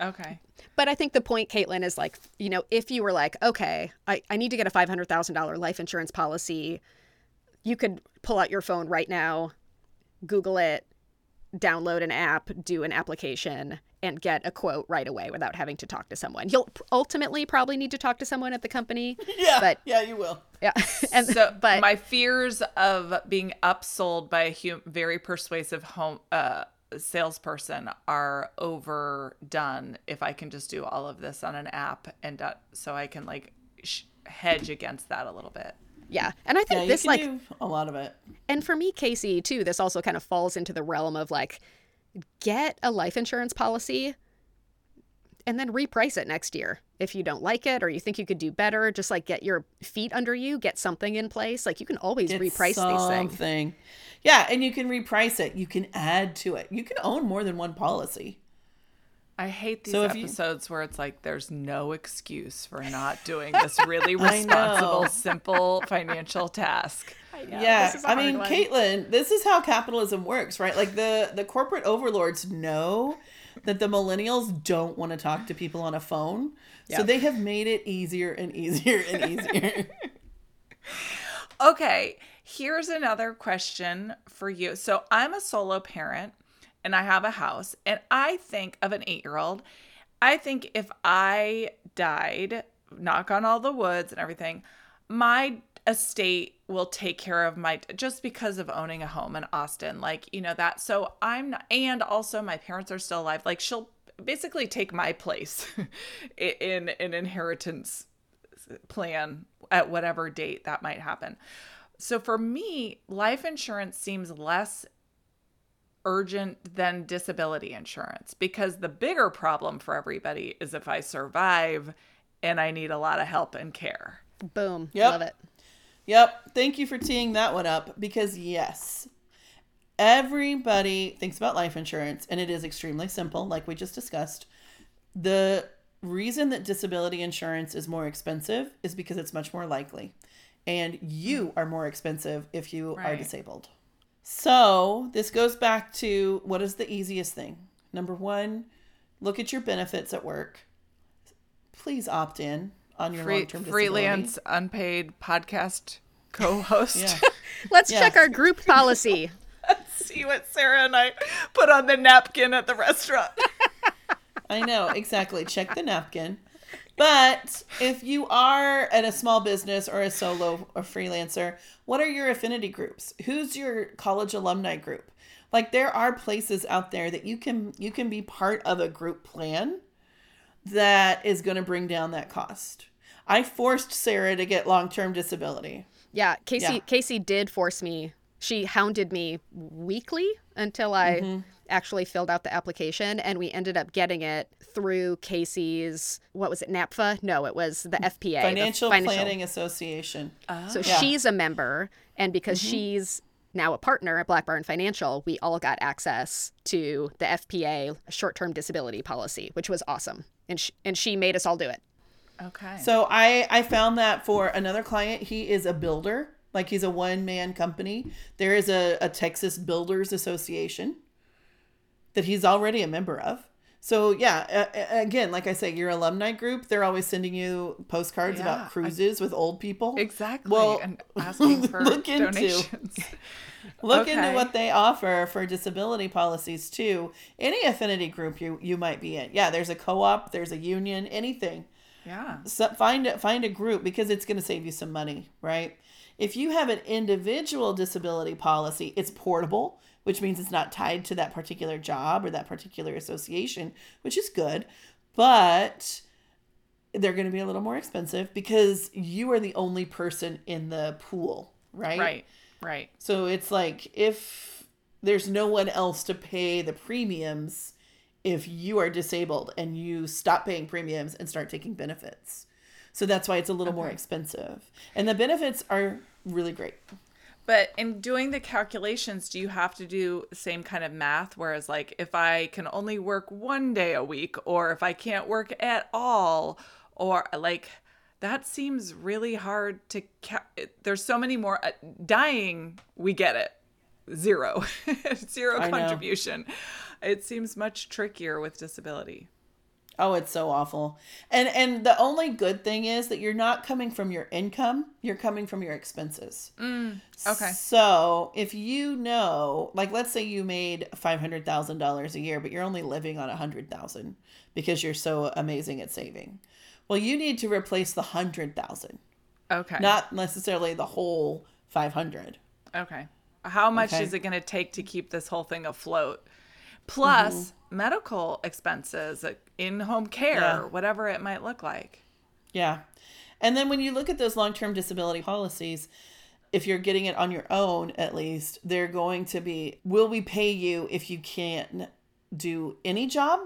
Okay. But I think the point, Caitlin, is like, you know, if you were like, okay, I, I need to get a $500,000 life insurance policy, you could pull out your phone right now, Google it, download an app, do an application, and get a quote right away without having to talk to someone. You'll ultimately probably need to talk to someone at the company. [laughs] Yeah. But yeah, you will. Yeah. [laughs] and so, but my fears of being upsold by a hum- very persuasive home uh, salesperson are overdone if I can just do all of this on an app and uh, so I can like sh- hedge against that a little bit. Yeah. And I think yeah, this like a lot of it. And for me, Kacie, too, this also kind of falls into the realm of like get a life insurance policy and then reprice it next year if you don't like it or you think you could do better just like get your feet under you get something in place like you can always get reprice something. these things yeah and you can reprice it you can add to it you can own more than one policy I hate these so episodes you... where it's like there's no excuse for not [laughs] doing this really responsible, simple financial task. [laughs] I yeah, I mean, one. Caitlin, this is how capitalism works, right? Like the the corporate overlords know that the millennials don't want to talk to people on a phone, yep. so they have made it easier and easier and easier. [laughs] okay, here's another question for you. So I'm a solo parent and I have a house, and I think of an eight year old. I think if I died, knock on all the woods and everything, my estate will take care of my just because of owning a home in Austin. Like, you know, that. So I'm not, and also my parents are still alive. Like, she'll basically take my place [laughs] in an inheritance plan at whatever date that might happen. So for me, life insurance seems less urgent than disability insurance because the bigger problem for everybody is if I survive and I need a lot of help and care. Boom. Yep. Love it. Yep. Thank you for teeing that one up because, yes, everybody thinks about life insurance and it is extremely simple, like we just discussed. The reason that disability insurance is more expensive is because it's much more likely. And you are more expensive if you right. are disabled. So this goes back to what is the easiest thing? Number one, look at your benefits at work. Please opt in on your Free, long-term disability. freelance unpaid podcast co-host. yeah. [laughs] Let's yeah. check our group policy. [laughs] Let's see what Sarah and I put on the napkin at the restaurant. [laughs] I know exactly. Check the napkin. But if you are at a small business or a solo or freelancer, what are your affinity groups? Who's your college alumni group? Like there are places out there that you can you can be part of a group plan that is going to bring down that cost. I forced Sarah to get long-term disability. Yeah, Kacie yeah. Kacie did force me. She hounded me weekly until I mm-hmm actually filled out the application and we ended up getting it through Kacie's what was it NAPFA? No, it was the FPA, Financial, the Financial... Planning Association. Oh. So yeah. she's a member and because mm-hmm. she's now a partner at Black Barn Financial, we all got access to the FPA short-term disability policy, which was awesome. And she, and she made us all do it. Okay. So I I found that for another client, he is a builder, like he's a one man company. There is a, a Texas Builders Association that he's already a member of. So yeah, uh, again, like I say, your alumni group, they're always sending you postcards Yeah, about cruises with old people. exactly. Well, and asking [laughs] for look into- donations. [laughs] Look into what they offer for disability policies too. Any affinity group you you might be in. Yeah, there's a co-op, there's a union, anything. yeah. so find a, find a group because it's going to save you some money, right? If you have an individual disability policy, it's portable, which means it's not tied to that particular job or that particular association, which is good, but they're going to be a little more expensive because you are the only person in the pool, right? Right. Right. So it's like if there's no one else to pay the premiums if you are disabled and you stop paying premiums and start taking benefits. So that's why it's a little more expensive. And the benefits are really great. But in doing the calculations, do you have to do the same kind of math? Whereas, like, if I can only work one day a week, or if I can't work at all, or like, that seems really hard to. Ca- There's so many more. Uh, dying, we get it. Zero. [laughs] Zero contribution. It seems much trickier with disability. Oh, it's so awful. And and the only good thing is that you're not coming from your income, you're coming from your expenses. okay. So, if you know, like let's say you made $500,000 a year, but you're only living on 100,000 because you're so amazing at saving. Well, you need to replace the 100,000, Okay. not necessarily the whole 500. Okay. How much Okay. is it going to take to keep this whole thing afloat? Plus Mm-hmm. Medical expenses, in home care, Yeah. whatever it might look like. Yeah. And then when you look at those long term disability policies, if you're getting it on your own, at least, they're going to be will we pay you if you can't do any job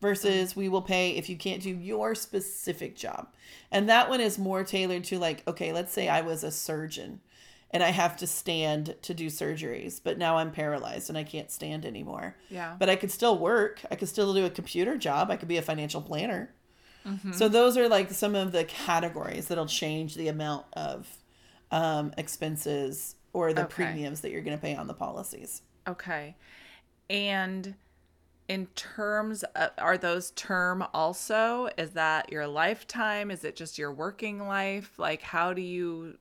versus we will pay if you can't do your specific job. And that one is more tailored to like, okay, let's say I was a surgeon and I have to stand to do surgeries, but now I'm paralyzed and I can't stand anymore. Yeah. But I could still work. I could still do a computer job. I could be a financial planner. Mm-hmm. So those are like some of the categories that'll change the amount of um, expenses or the Okay. premiums that you're going to pay on the policies. Okay. And in terms of, are those term also? Is that your lifetime? Is it just your working life? Like, how do you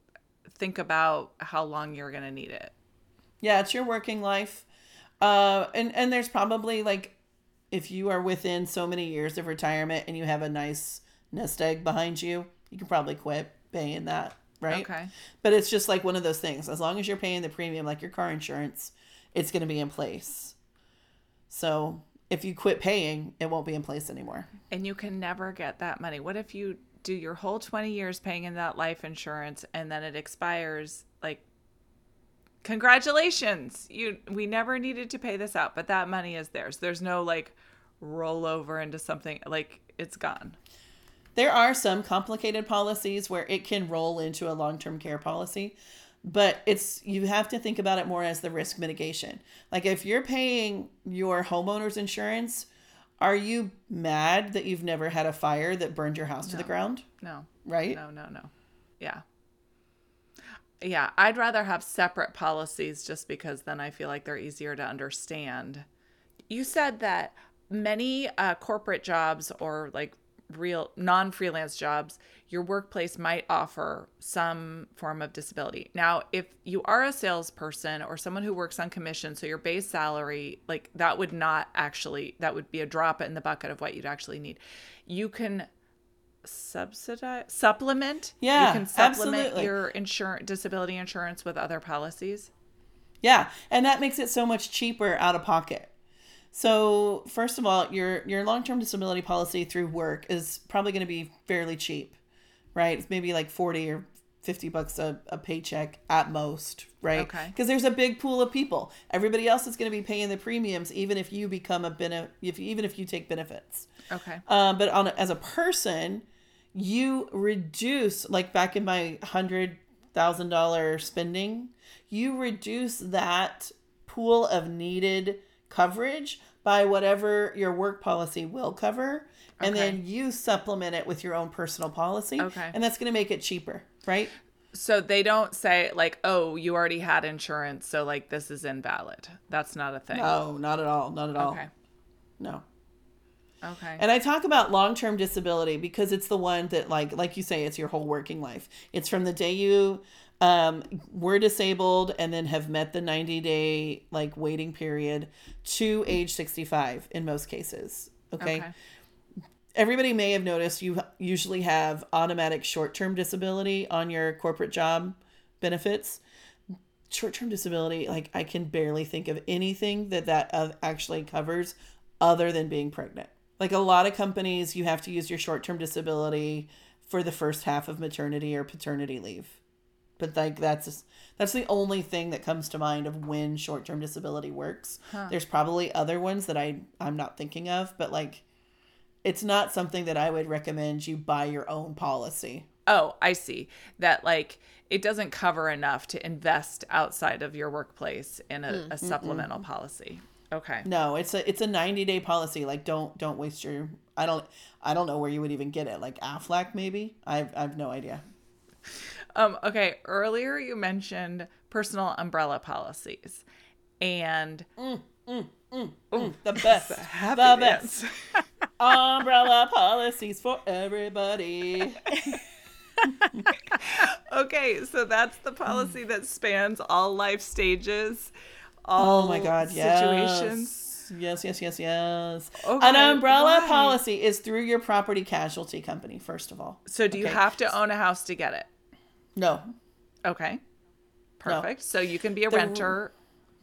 think about how long you're going to need it? Yeah, it's your working life. Uh, and, and there's probably like, if you are within so many years of retirement and you have a nice nest egg behind you, you can probably quit paying that, right? Okay. But it's just like one of those things. As long as you're paying the premium, like your car insurance, it's going to be in place. So if you quit paying, it won't be in place anymore. and you can never get that money. What if you do your whole 20 years paying in that life insurance and then it expires like congratulations. You we never needed to pay this out, but that money is theirs. There's no like rollover into something like it's gone. There are some complicated policies where it can roll into a long term care policy, but it's you have to think about it more as the risk mitigation. Like if you're paying your homeowner's insurance, are you mad that you've never had a fire that burned your house to the ground? No. Right? No, no, no. Yeah. Yeah, I'd rather have separate policies just because then I feel like they're easier to understand. You said that many uh, corporate jobs or like real non freelance jobs, your workplace might offer some form of disability. Now, if you are a salesperson or someone who works on commission, so your base salary, like that would not actually, that would be a drop in the bucket of what you'd actually need. You can subsidize supplement Yeah, you can supplement absolutely. your insurance disability insurance with other policies Yeah, and that makes it so much cheaper out of pocket. So, first of all, your your long-term disability policy through work is probably going to be fairly cheap. Right? It's maybe like 40 or 50 bucks a, a paycheck at most, right? Okay. Because there's a big pool of people. Everybody else is going to be paying the premiums even if you become a bene- if even if you take benefits. okay Um, but on a, as a person, you reduce like back in my hundred thousand dollar spending, you reduce that pool of needed coverage by whatever your work policy will cover, and Okay. then you supplement it with your own personal policy. Okay. And that's going to make it cheaper, right? So they don't say like, "Oh, you already had insurance, so like this is invalid." That's not a thing. No, not at all. Not at all. Okay. No. Okay. And I talk about long-term disability because it's the one that like like you say it's your whole working life. It's from the day you um were disabled and then have met the 90-day like waiting period to age 65 in most cases. Okay? Okay. Everybody may have noticed you usually have automatic short-term disability on your corporate job benefits. Short-term disability like I can barely think of anything that that uh, actually covers other than being pregnant. Like a lot of companies, you have to use your short term disability for the first half of maternity or paternity leave. But like that's that's the only thing that comes to mind of when short term disability works. There's probably other ones that I I'm not thinking of, but like it's not something that I would recommend you buy your own policy. Oh, I see. That like it doesn't cover enough to invest outside of your workplace in a, mm, a mm, supplemental mm. policy. Okay. No, it's a it's a 90 day policy. Like don't don't waste your I don't I don't know where you would even get it. Like Aflac maybe? I've I've no idea. Um, okay. Earlier you mentioned personal umbrella policies. And mm, mm, mm, The best. [laughs] the happiness. best. [laughs] Umbrella policies for everybody. [laughs] okay, so that's the policy that spans all life stages, oh all Oh my god, yes. situations. Yes, yes, yes, yes. Okay, An umbrella why? policy is through your property casualty company, first of all. So do you have to own a house to get it? No. Okay. Perfect. So you can be a renter.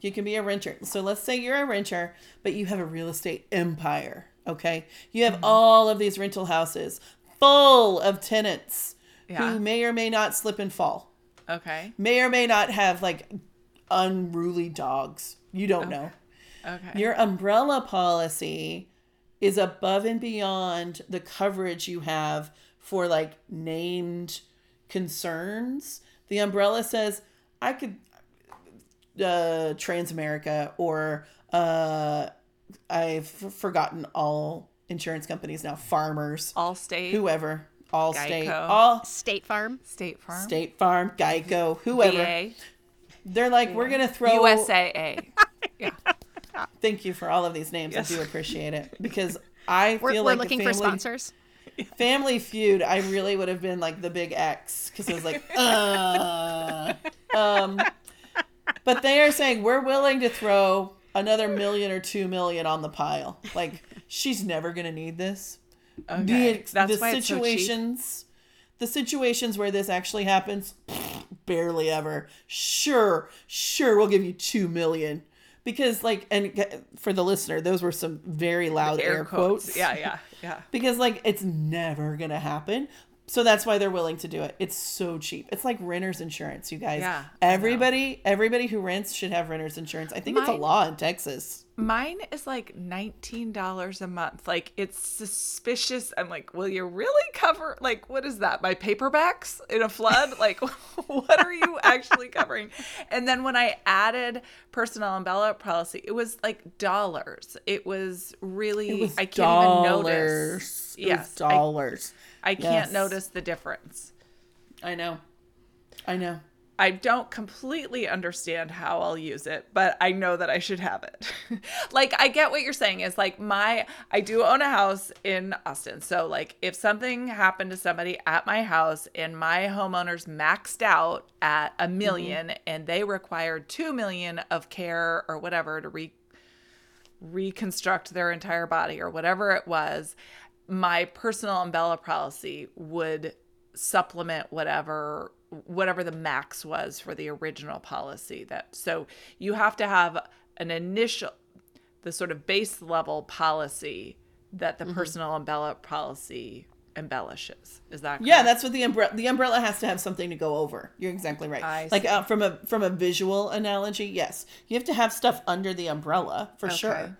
You can be a renter. So let's say you're a renter, but you have a real estate empire. Okay. You Mm-hmm. have all of these rental houses full of tenants Yeah. who may or may not slip and fall, Okay. may or may not have like unruly dogs. You don't know. Okay. Your umbrella policy is above and beyond the coverage you have for like named concerns. The umbrella says, I could, uh, Transamerica or, uh, I've forgotten all insurance companies now, farmers, Allstate, whoever, all state, Geico. all State Farm. State Farm, State Farm, Geico, whoever. VA, They're like, we're going to throw USAA. [laughs] yeah. Thank you for all of these names. I do appreciate it because I We're, feel we're like the looking family, for sponsors. Family Feud. I really would have been like the big X because it was like, [laughs] uh, um, but they are saying we're willing to throw another million or two million on the pile. Like she's never gonna need this. Okay. The, That's the why it's so situations, the situations where this actually happens, [sniffs] barely ever. Sure, sure, we'll give you two million because, like, and for the listener, those were some very loud air, quotes. Yeah, yeah, yeah. [laughs] because like it's never gonna happen. So that's why they're willing to do it. It's so cheap. It's like renter's insurance, you guys. Yeah, Everybody, everybody who rents should have renter's insurance. I think it's a law in Texas. Mine is like nineteen dollars a month. Like it's suspicious. I'm like, will you really cover? Like, what is that? My paperbacks in a flood? [laughs] like, what are you actually covering? And then when I added personal umbrella policy, it was like dollars. It was really. It was I can't even dollars. notice. It Yes, dollars. I can't Yes. notice the difference. I know. I know. I don't completely understand how I'll use it, but I know that I should have it. [laughs] like I get what you're saying is like my I do own a house in Austin. So like if something happened to somebody at my house and my homeowners maxed out at a mm-hmm. 1000000 and they required 2 million of care or whatever to re reconstruct their entire body or whatever it was, my personal umbrella policy would supplement whatever whatever the max was for the original policy that so you have to have an initial the sort of base level policy that Mm-hmm. the personal umbrella policy embellishes is that correct? Yeah, that's what the umbrella. The umbrella has to have something to go over. You're exactly right. I like uh, from a from a visual analogy, yes, you have to have stuff under the umbrella for Okay. sure.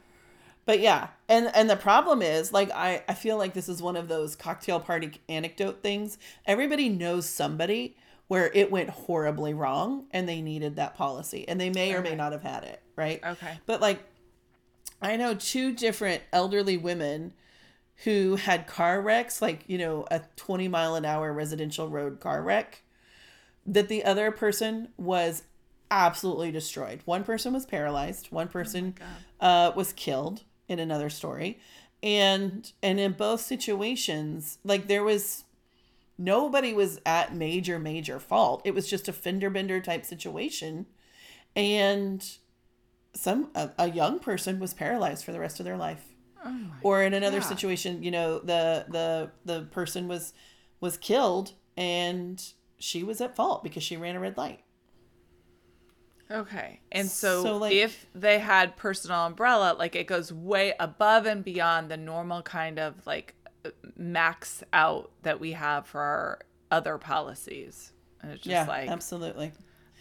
But yeah, and and the problem is like I I feel like this is one of those cocktail party anecdote things. Everybody knows somebody where it went horribly wrong and they needed that policy and they may or may not have had it, right? Okay. But like I know two different elderly women who had car wrecks, like, you know, a 20 mile an hour residential road car wreck, that the other person was absolutely destroyed. One person was paralyzed, one person uh, was killed in another story. And and in both situations, like there was nobody was at major major fault. It was just a fender bender type situation. And some a, a young person was paralyzed for the rest of their life oh or in another God. situation you know the the the person was was killed and she was at fault because she ran a red light Okay. And so, So, like- if they had personal umbrella, like it goes way above and beyond the normal kind of like max out that we have for our other policies. And it's just yeah like, absolutely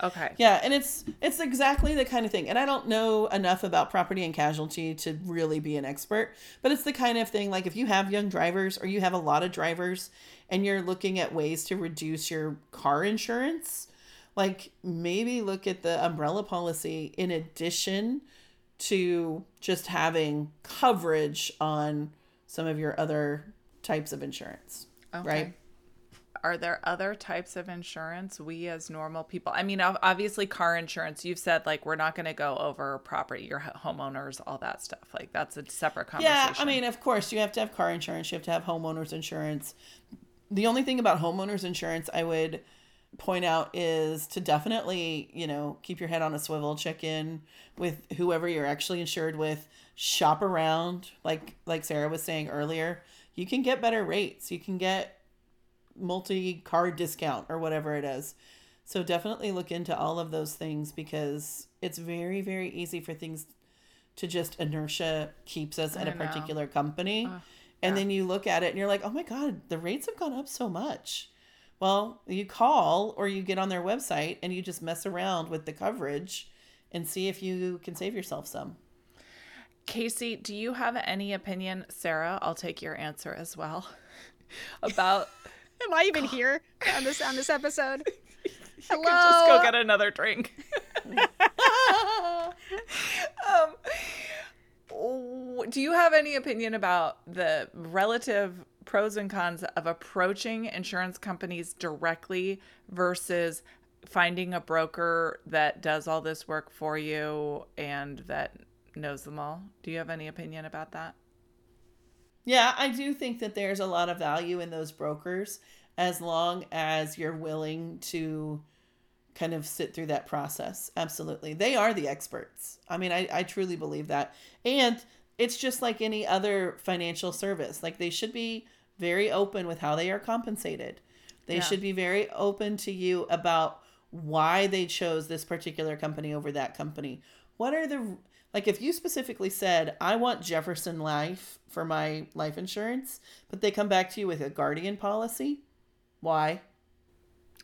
okay. yeah and it's it's exactly the kind of thing and i don't know enough about property and casualty to really be an expert but it's the kind of thing like if you have young drivers or you have a lot of drivers and you're looking at ways to reduce your car insurance like maybe look at the umbrella policy in addition to just having coverage on some of your other types of insurance Okay. right Are there other types of insurance we as normal people? I mean, obviously, car insurance, you've said like we're not going to go over property, your homeowners, all that stuff. Like that's a separate conversation. Yeah, I mean, of course, you have to have car insurance, you have to have homeowners insurance. The only thing about homeowners insurance I would point out is to definitely, you know, keep your head on a swivel, check in with whoever you're actually insured with, shop around, like like Sarah was saying earlier. You can get better rates. You can get multi card discount or whatever it is. So definitely look into all of those things because it's very very easy for things to just inertia keeps us at a know. particular company. and then you look at it and you're like, "Oh my god, the rates have gone up so much." Well, you call or you get on their website and you just mess around with the coverage and see if you can save yourself some. Kacie, do you have any opinion? Sarah, I'll take your answer as well. [laughs] About [laughs] Am I even here on this on this episode? [laughs] Hello. could just go get another drink. um, do you have any opinion about the relative pros and cons of approaching insurance companies directly versus finding a broker that does all this work for you and that knows them all? Do you have any opinion about that? Yeah, I do think that there's a lot of value in those brokers as long as you're willing to kind of sit through that process. Absolutely. They are the experts. I mean, I, I truly believe that. And it's just like any other financial service. Like they should be very open with how they are compensated. They Yeah. should be very open to you about why they chose this particular company over that company. What are the like if you specifically said, I want Jefferson Life for my life insurance, but they come back to you with a guardian policy, why?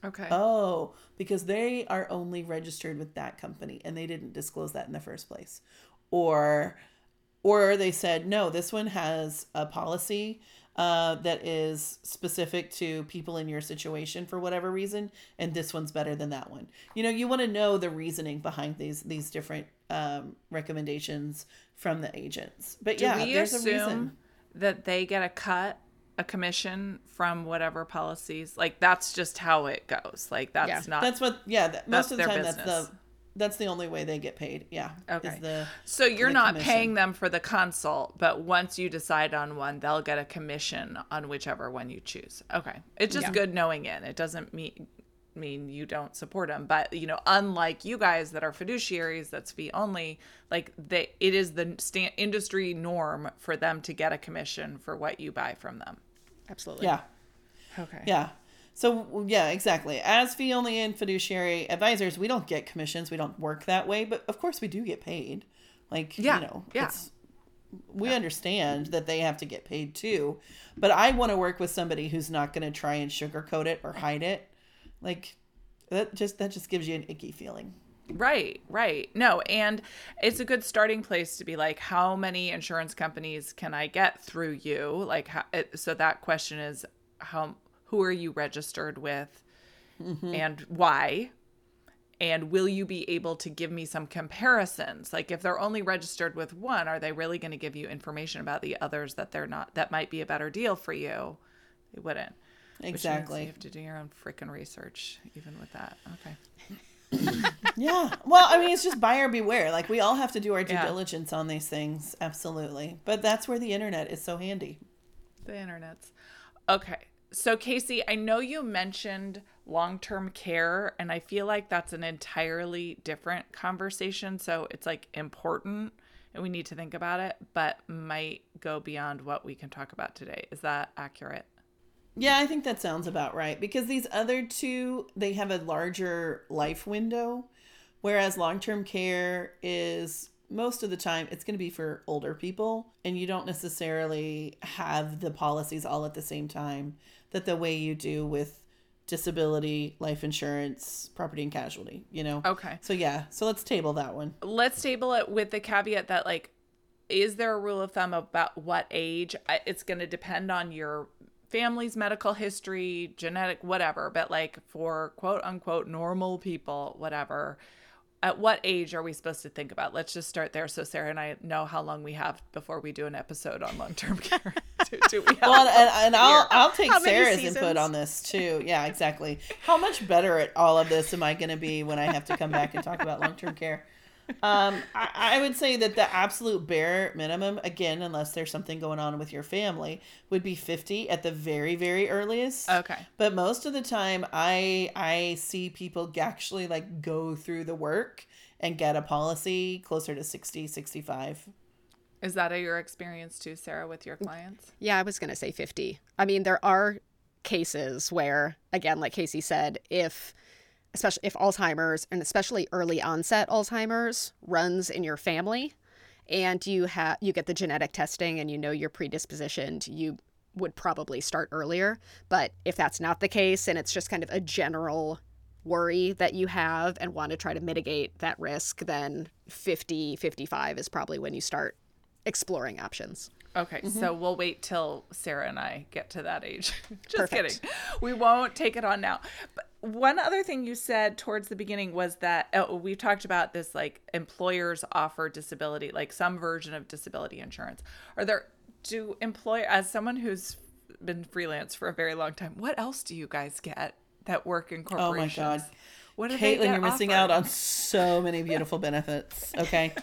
Okay. Oh, because they are only registered with that company and they didn't disclose that in the first place. Or or they said, no, this one has a policy uh, that is specific to people in your situation for whatever reason, and this one's better than that one. You know, you want to know the reasoning behind these these different um, recommendations from the agents. But Do yeah, we there's a reason. that they get a cut, a commission from whatever policies? Like that's just how it goes. Like that's Yeah. not. That's what. Yeah, that, most of the time that's the that's the only way they get paid. Yeah. Okay. Is the so you're the not commission. paying them for the consult, but once you decide on one, they'll get a commission on whichever one you choose. Okay, it's just Yeah. good knowing it. It doesn't mean mean you don't support them, but you know, unlike you guys that are fiduciaries, that's fee only. Like they, it is the sta- industry norm for them to get a commission for what you buy from them. Absolutely. yeah. Okay. Yeah. So yeah, exactly. As fee only and fiduciary advisors, we don't get commissions. We don't work that way, but of course we do get paid. Like Yeah, you know, yeah. it's we understand that they have to get paid too. But I want to work with somebody who's not going to try and sugarcoat it or hide it. Like that just that just gives you an icky feeling. Right, right. No, and it's a good starting place to be like, how many insurance companies can I get through you? Like, how, it, so that question is, how who are you registered with, mm-hmm. and why? And will you be able to give me some comparisons? Like if they're only registered with one, are they really going to give you information about the others that they're not that might be a better deal for you? They wouldn't. Exactly. You have to do your own freaking research even with that. Okay. [laughs] Yeah. Well, I mean, it's just buyer beware. Like we all have to do our due Yeah. diligence on these things. Absolutely. But that's where the internet is so handy. The internet's. Okay. So, Kacie, I know you mentioned long term care, and I feel like that's an entirely different conversation. So, it's like important and we need to think about it, but might go beyond what we can talk about today. Is that accurate? Yeah, I think that sounds about right because these other two, they have a larger life window, whereas long-term care is most of the time it's going to be for older people and you don't necessarily have the policies all at the same time that the way you do with disability, life insurance, property and casualty, you know. Okay. So yeah, so let's table that one. Let's table it with the caveat that, like, is there a rule of thumb about what age? It's going to depend on your family's medical history, genetic, whatever. But, like, for quote unquote normal people, whatever, at what age are we supposed to think about? Let's just start there so Sarah and I know how long we have before we do an episode on long term care. [laughs] [laughs] do, do we have Well, and, and I'll I'll take How Sarah's input on this too. Yeah, exactly. How much better at all of this am I going to be when I have to come back and talk about long term care? Um, I, I would say that the absolute bare minimum, again, unless there's something going on with your family, would be 50 at the very, very earliest. Okay. But most of the time, I I see people actually like go through the work and get a policy closer to 60, 65. Is that a, your experience too, Sarah, with your clients? Yeah, I was going to say 50. I mean, there are cases where, again, like Kacie said, if especially if Alzheimer's and especially early onset Alzheimer's runs in your family and you have you get the genetic testing and you know you're predispositioned, you would probably start earlier. But if that's not the case and it's just kind of a general worry that you have and want to try to mitigate that risk, then 50, 55 is probably when you start exploring options. Okay, Mm-hmm. so we'll wait till Sarah and I get to that age. [laughs] Just Perfect. kidding. We won't take it on now. But one other thing you said towards the beginning was that oh, we've talked about this like employers offer disability, like some version of disability insurance. Are there do employ as someone who's been freelance for a very long time, what else do you guys get that work in corporations? Oh my? God. What Caitlin, you're missing offered? out on so many beautiful benefits. Okay.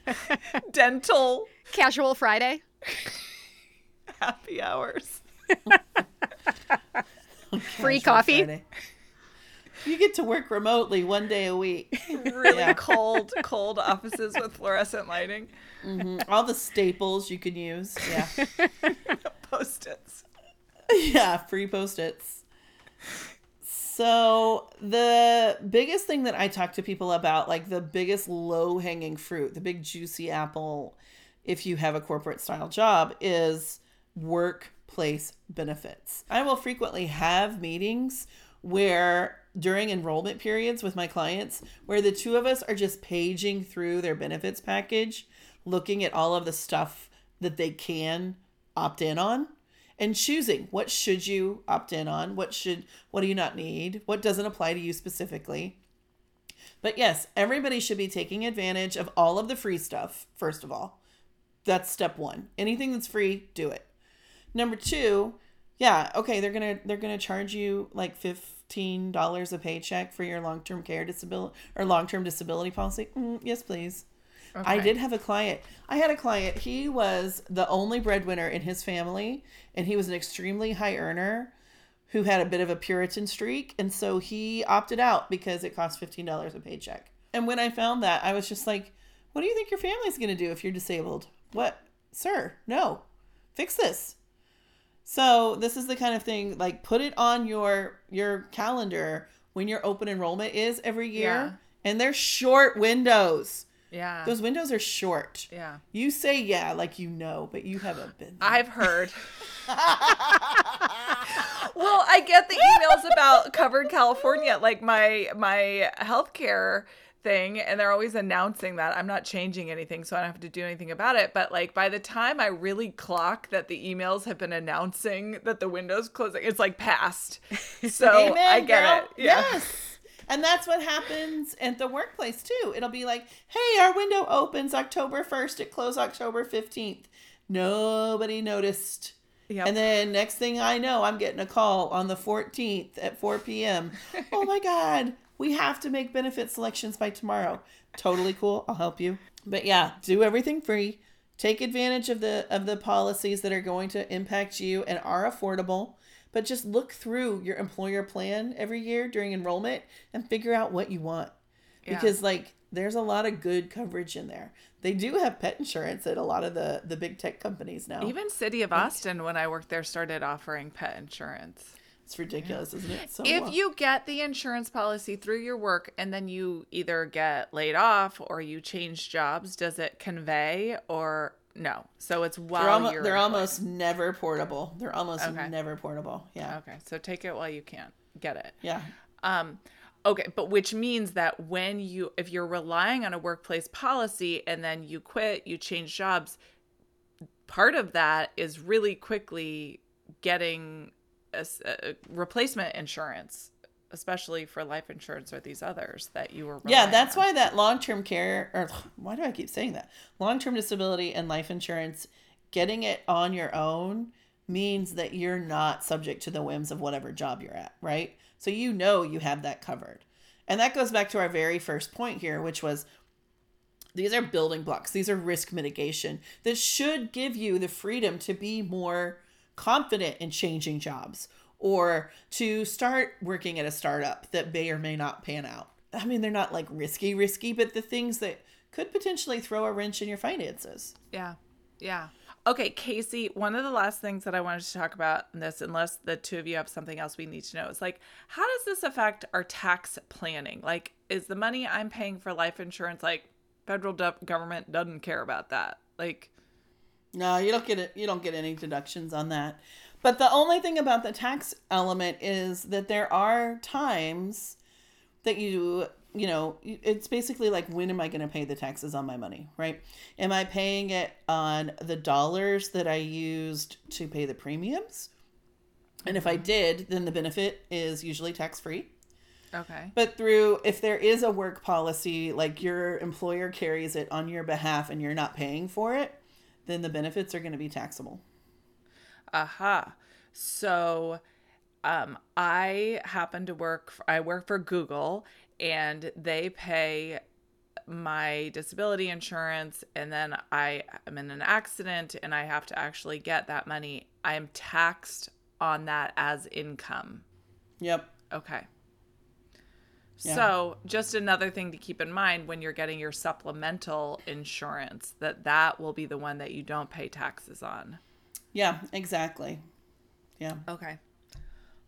[laughs] dental Casual Friday. [laughs] happy hours. [laughs] Free coffee. Friday. You get to work remotely one day a week. [laughs] Really Yeah. cold, cold offices with fluorescent lighting. Mm-hmm. All the staples you can use. Yeah. [laughs] Post-its. yeah, free post-its. So the biggest thing that I talk to people about, like the biggest low-hanging fruit, the big juicy apple, if you have a corporate style job, is workplace benefits. I will frequently have meetings where during enrollment periods with my clients where the two of us are just paging through their benefits package, looking at all of the stuff that they can opt in on and choosing what should you opt in on what should what do you not need what doesn't apply to you specifically. But yes everybody should be taking advantage of all of the free stuff first of all. That's step one. Anything that's free do it. Number two yeah okay they're gonna they're gonna charge you like fifteen dollars a paycheck for your long-term care disability or long-term disability policy mm, yes please I did have a client. I had a client. He was the only breadwinner in his family, and he was an extremely high earner who had a bit of a Puritan streak. And so he opted out because it cost $15 a paycheck. And when I found that, I was just like, what do you think your family's going to do if you're disabled? What? Sir, no. Fix this. So this is the kind of thing like put it on your your calendar when your open enrollment is every year. Yeah. And they're short windows. Yeah. Those windows are short. yeah. You say yeah, like you know, but you haven't been. there. I've heard. [laughs] well, I get the emails about covered California, like my my healthcare thing, and they're always announcing that I'm not changing anything, so I don't have to do anything about it. But like by the time I really clock that the emails have been announcing that the window's closing, it's like past. [laughs] So Amen, I get girl. it. Yeah. Yes. And that's what happens at the workplace too. It'll be like, hey, our window opens October 1st, it closed October 15th. Nobody noticed. Yep. And then next thing I know, I'm getting a call on the 14th at 4 p.m. [laughs] oh my God, we have to make benefit selections by tomorrow. Totally cool. I'll help you. But yeah, do everything free. Take advantage of the of the policies that are going to impact you and are affordable. But just look through your employer plan every year during enrollment and figure out what you want. Yeah. Because like there's a lot of good coverage in there. They do have pet insurance at a lot of the the big tech companies now. Even City of Austin, when I worked there, started offering pet insurance. It's ridiculous, isn't it? So if well. you get the insurance policy through your work and then you either get laid off or you change jobs, does it convey or no? So it's while they're, almo- you're they're almost never portable. They're almost Okay. never portable. Yeah. okay. So take it while you can get it. Yeah. Um, okay, but which means that when you, if you're relying on a workplace policy and then you quit, you change jobs, part of that is really quickly getting a, a uh, replacement insurance, especially for life insurance or these others that you were. Yeah, that's on. why that long term care, or [sighs] why do I keep saying that? Long term disability and life insurance, getting it on your own means that you're not subject to the whims of whatever job you're at, right? So you know you have that covered. And that goes back to our very first point here, which was these are building blocks, these are risk mitigation that should give you the freedom to be more confident in changing jobs or to start working at a startup that may or may not pan out. I mean, they're not like risky, risky, but the things that could potentially throw a wrench in your finances. Yeah. Yeah. Okay, Kacie, one of the last things that I wanted to talk about in this, unless the two of you have something else we need to know, is like, how does this affect our tax planning? Like, is the money I'm paying for life insurance, like, federal government doesn't care about that? Like, No, you don't get it. You don't get any deductions on that. But the only thing about the tax element is that there are times that you, you know, it's basically like when am I going to pay the taxes on my money, right? Am I paying it on the dollars that I used to pay the premiums? And if I mm-hmm. did, then the benefit is usually tax free. okay. But through, if there is a work policy, like your employer carries it on your behalf and you're not paying for it, then the benefits are going to be taxable. Aha. So um I happen to work I work for Google and they pay my disability insurance and then I am in an accident and I have to actually get that money. I am taxed on that as income. Yep. Okay. Yeah. So, just another thing to keep in mind when you're getting your supplemental insurance that that will be the one that you don't pay taxes on. Yeah, exactly. Yeah. Okay.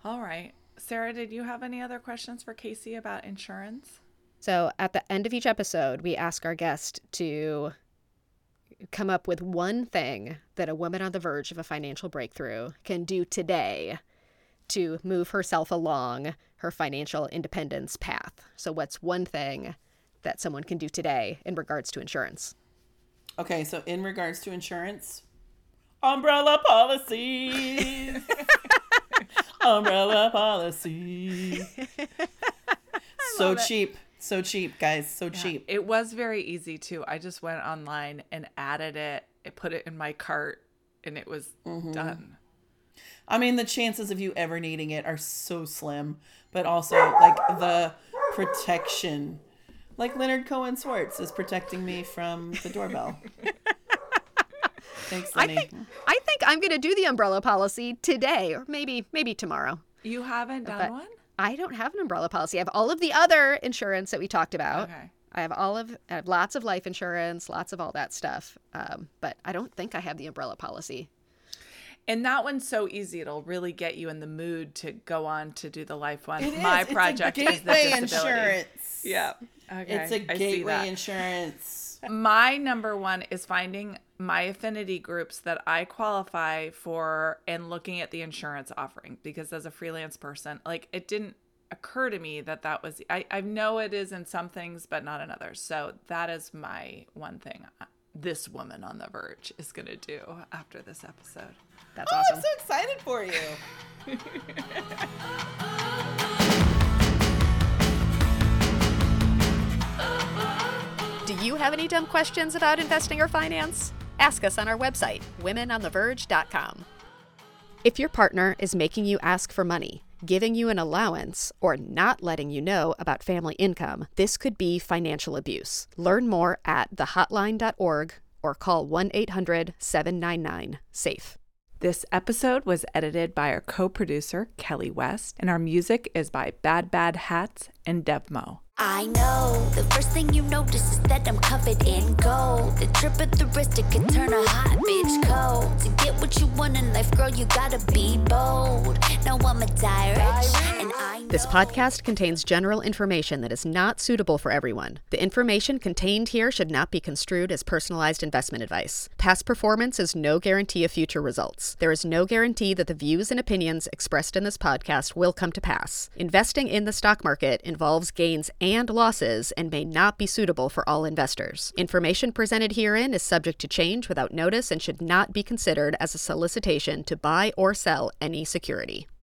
All right. Sarah, did you have any other questions for Kacie about insurance? So at the end of each episode, we ask our guest to come up with one thing that a woman on the verge of a financial breakthrough can do today to move herself along her financial independence path. So, what's one thing that someone can do today in regards to insurance? Okay, so in regards to insurance, umbrella policies. [laughs] umbrella policy. [laughs] so cheap. So cheap, guys. So cheap. It was very easy too. I just went online and added it, I put it in my cart, and it was mm-hmm. done. I mean, the chances of you ever needing it are so slim, but also like the protection. Like Leonard Cohen Swartz is protecting me from the doorbell. Thanks, I think I think I'm going to do the umbrella policy today or maybe maybe tomorrow. You haven't done But- one? I don't have an umbrella policy. I have all of the other insurance that we talked about. Okay. I have all of I have lots of life insurance, lots of all that stuff. Um, but I don't think I have the umbrella policy. And that one's so easy. It'll really get you in the mood to go on to do the life one. It is. My It's a project is the disability. insurance. Yeah. Okay. It's a I gateway insurance. My number one is finding my affinity groups that I qualify for and looking at the insurance offering because as a freelance person, like it didn't occur to me that that was, I, I know it is in some things, but not in others. So that is my one thing this woman on The Verge is going to do after this episode. That's oh, awesome. I'm so excited for you. [laughs] do you have any dumb questions about investing or finance? Ask us on our website, womenontheverge.com. If your partner is making you ask for money, giving you an allowance, or not letting you know about family income, this could be financial abuse. Learn more at thehotline.org or call 1 800 799 SAFE. This episode was edited by our co producer, Kelly West, and our music is by Bad Bad Hats and Devmo. I know the first thing you notice is that I'm covered in gold. The trip at the wrist, it turn a hot bitch cold. To get what you want in life, girl, you gotta be bold. No, I'm a direct, and I This podcast contains general information that is not suitable for everyone. The information contained here should not be construed as personalized investment advice. Past performance is no guarantee of future results. There is no guarantee that the views and opinions expressed in this podcast will come to pass. Investing in the stock market involves gains and losses and may not be suitable for all investors. Information presented herein is subject to change without notice and should not be considered as a solicitation to buy or sell any security.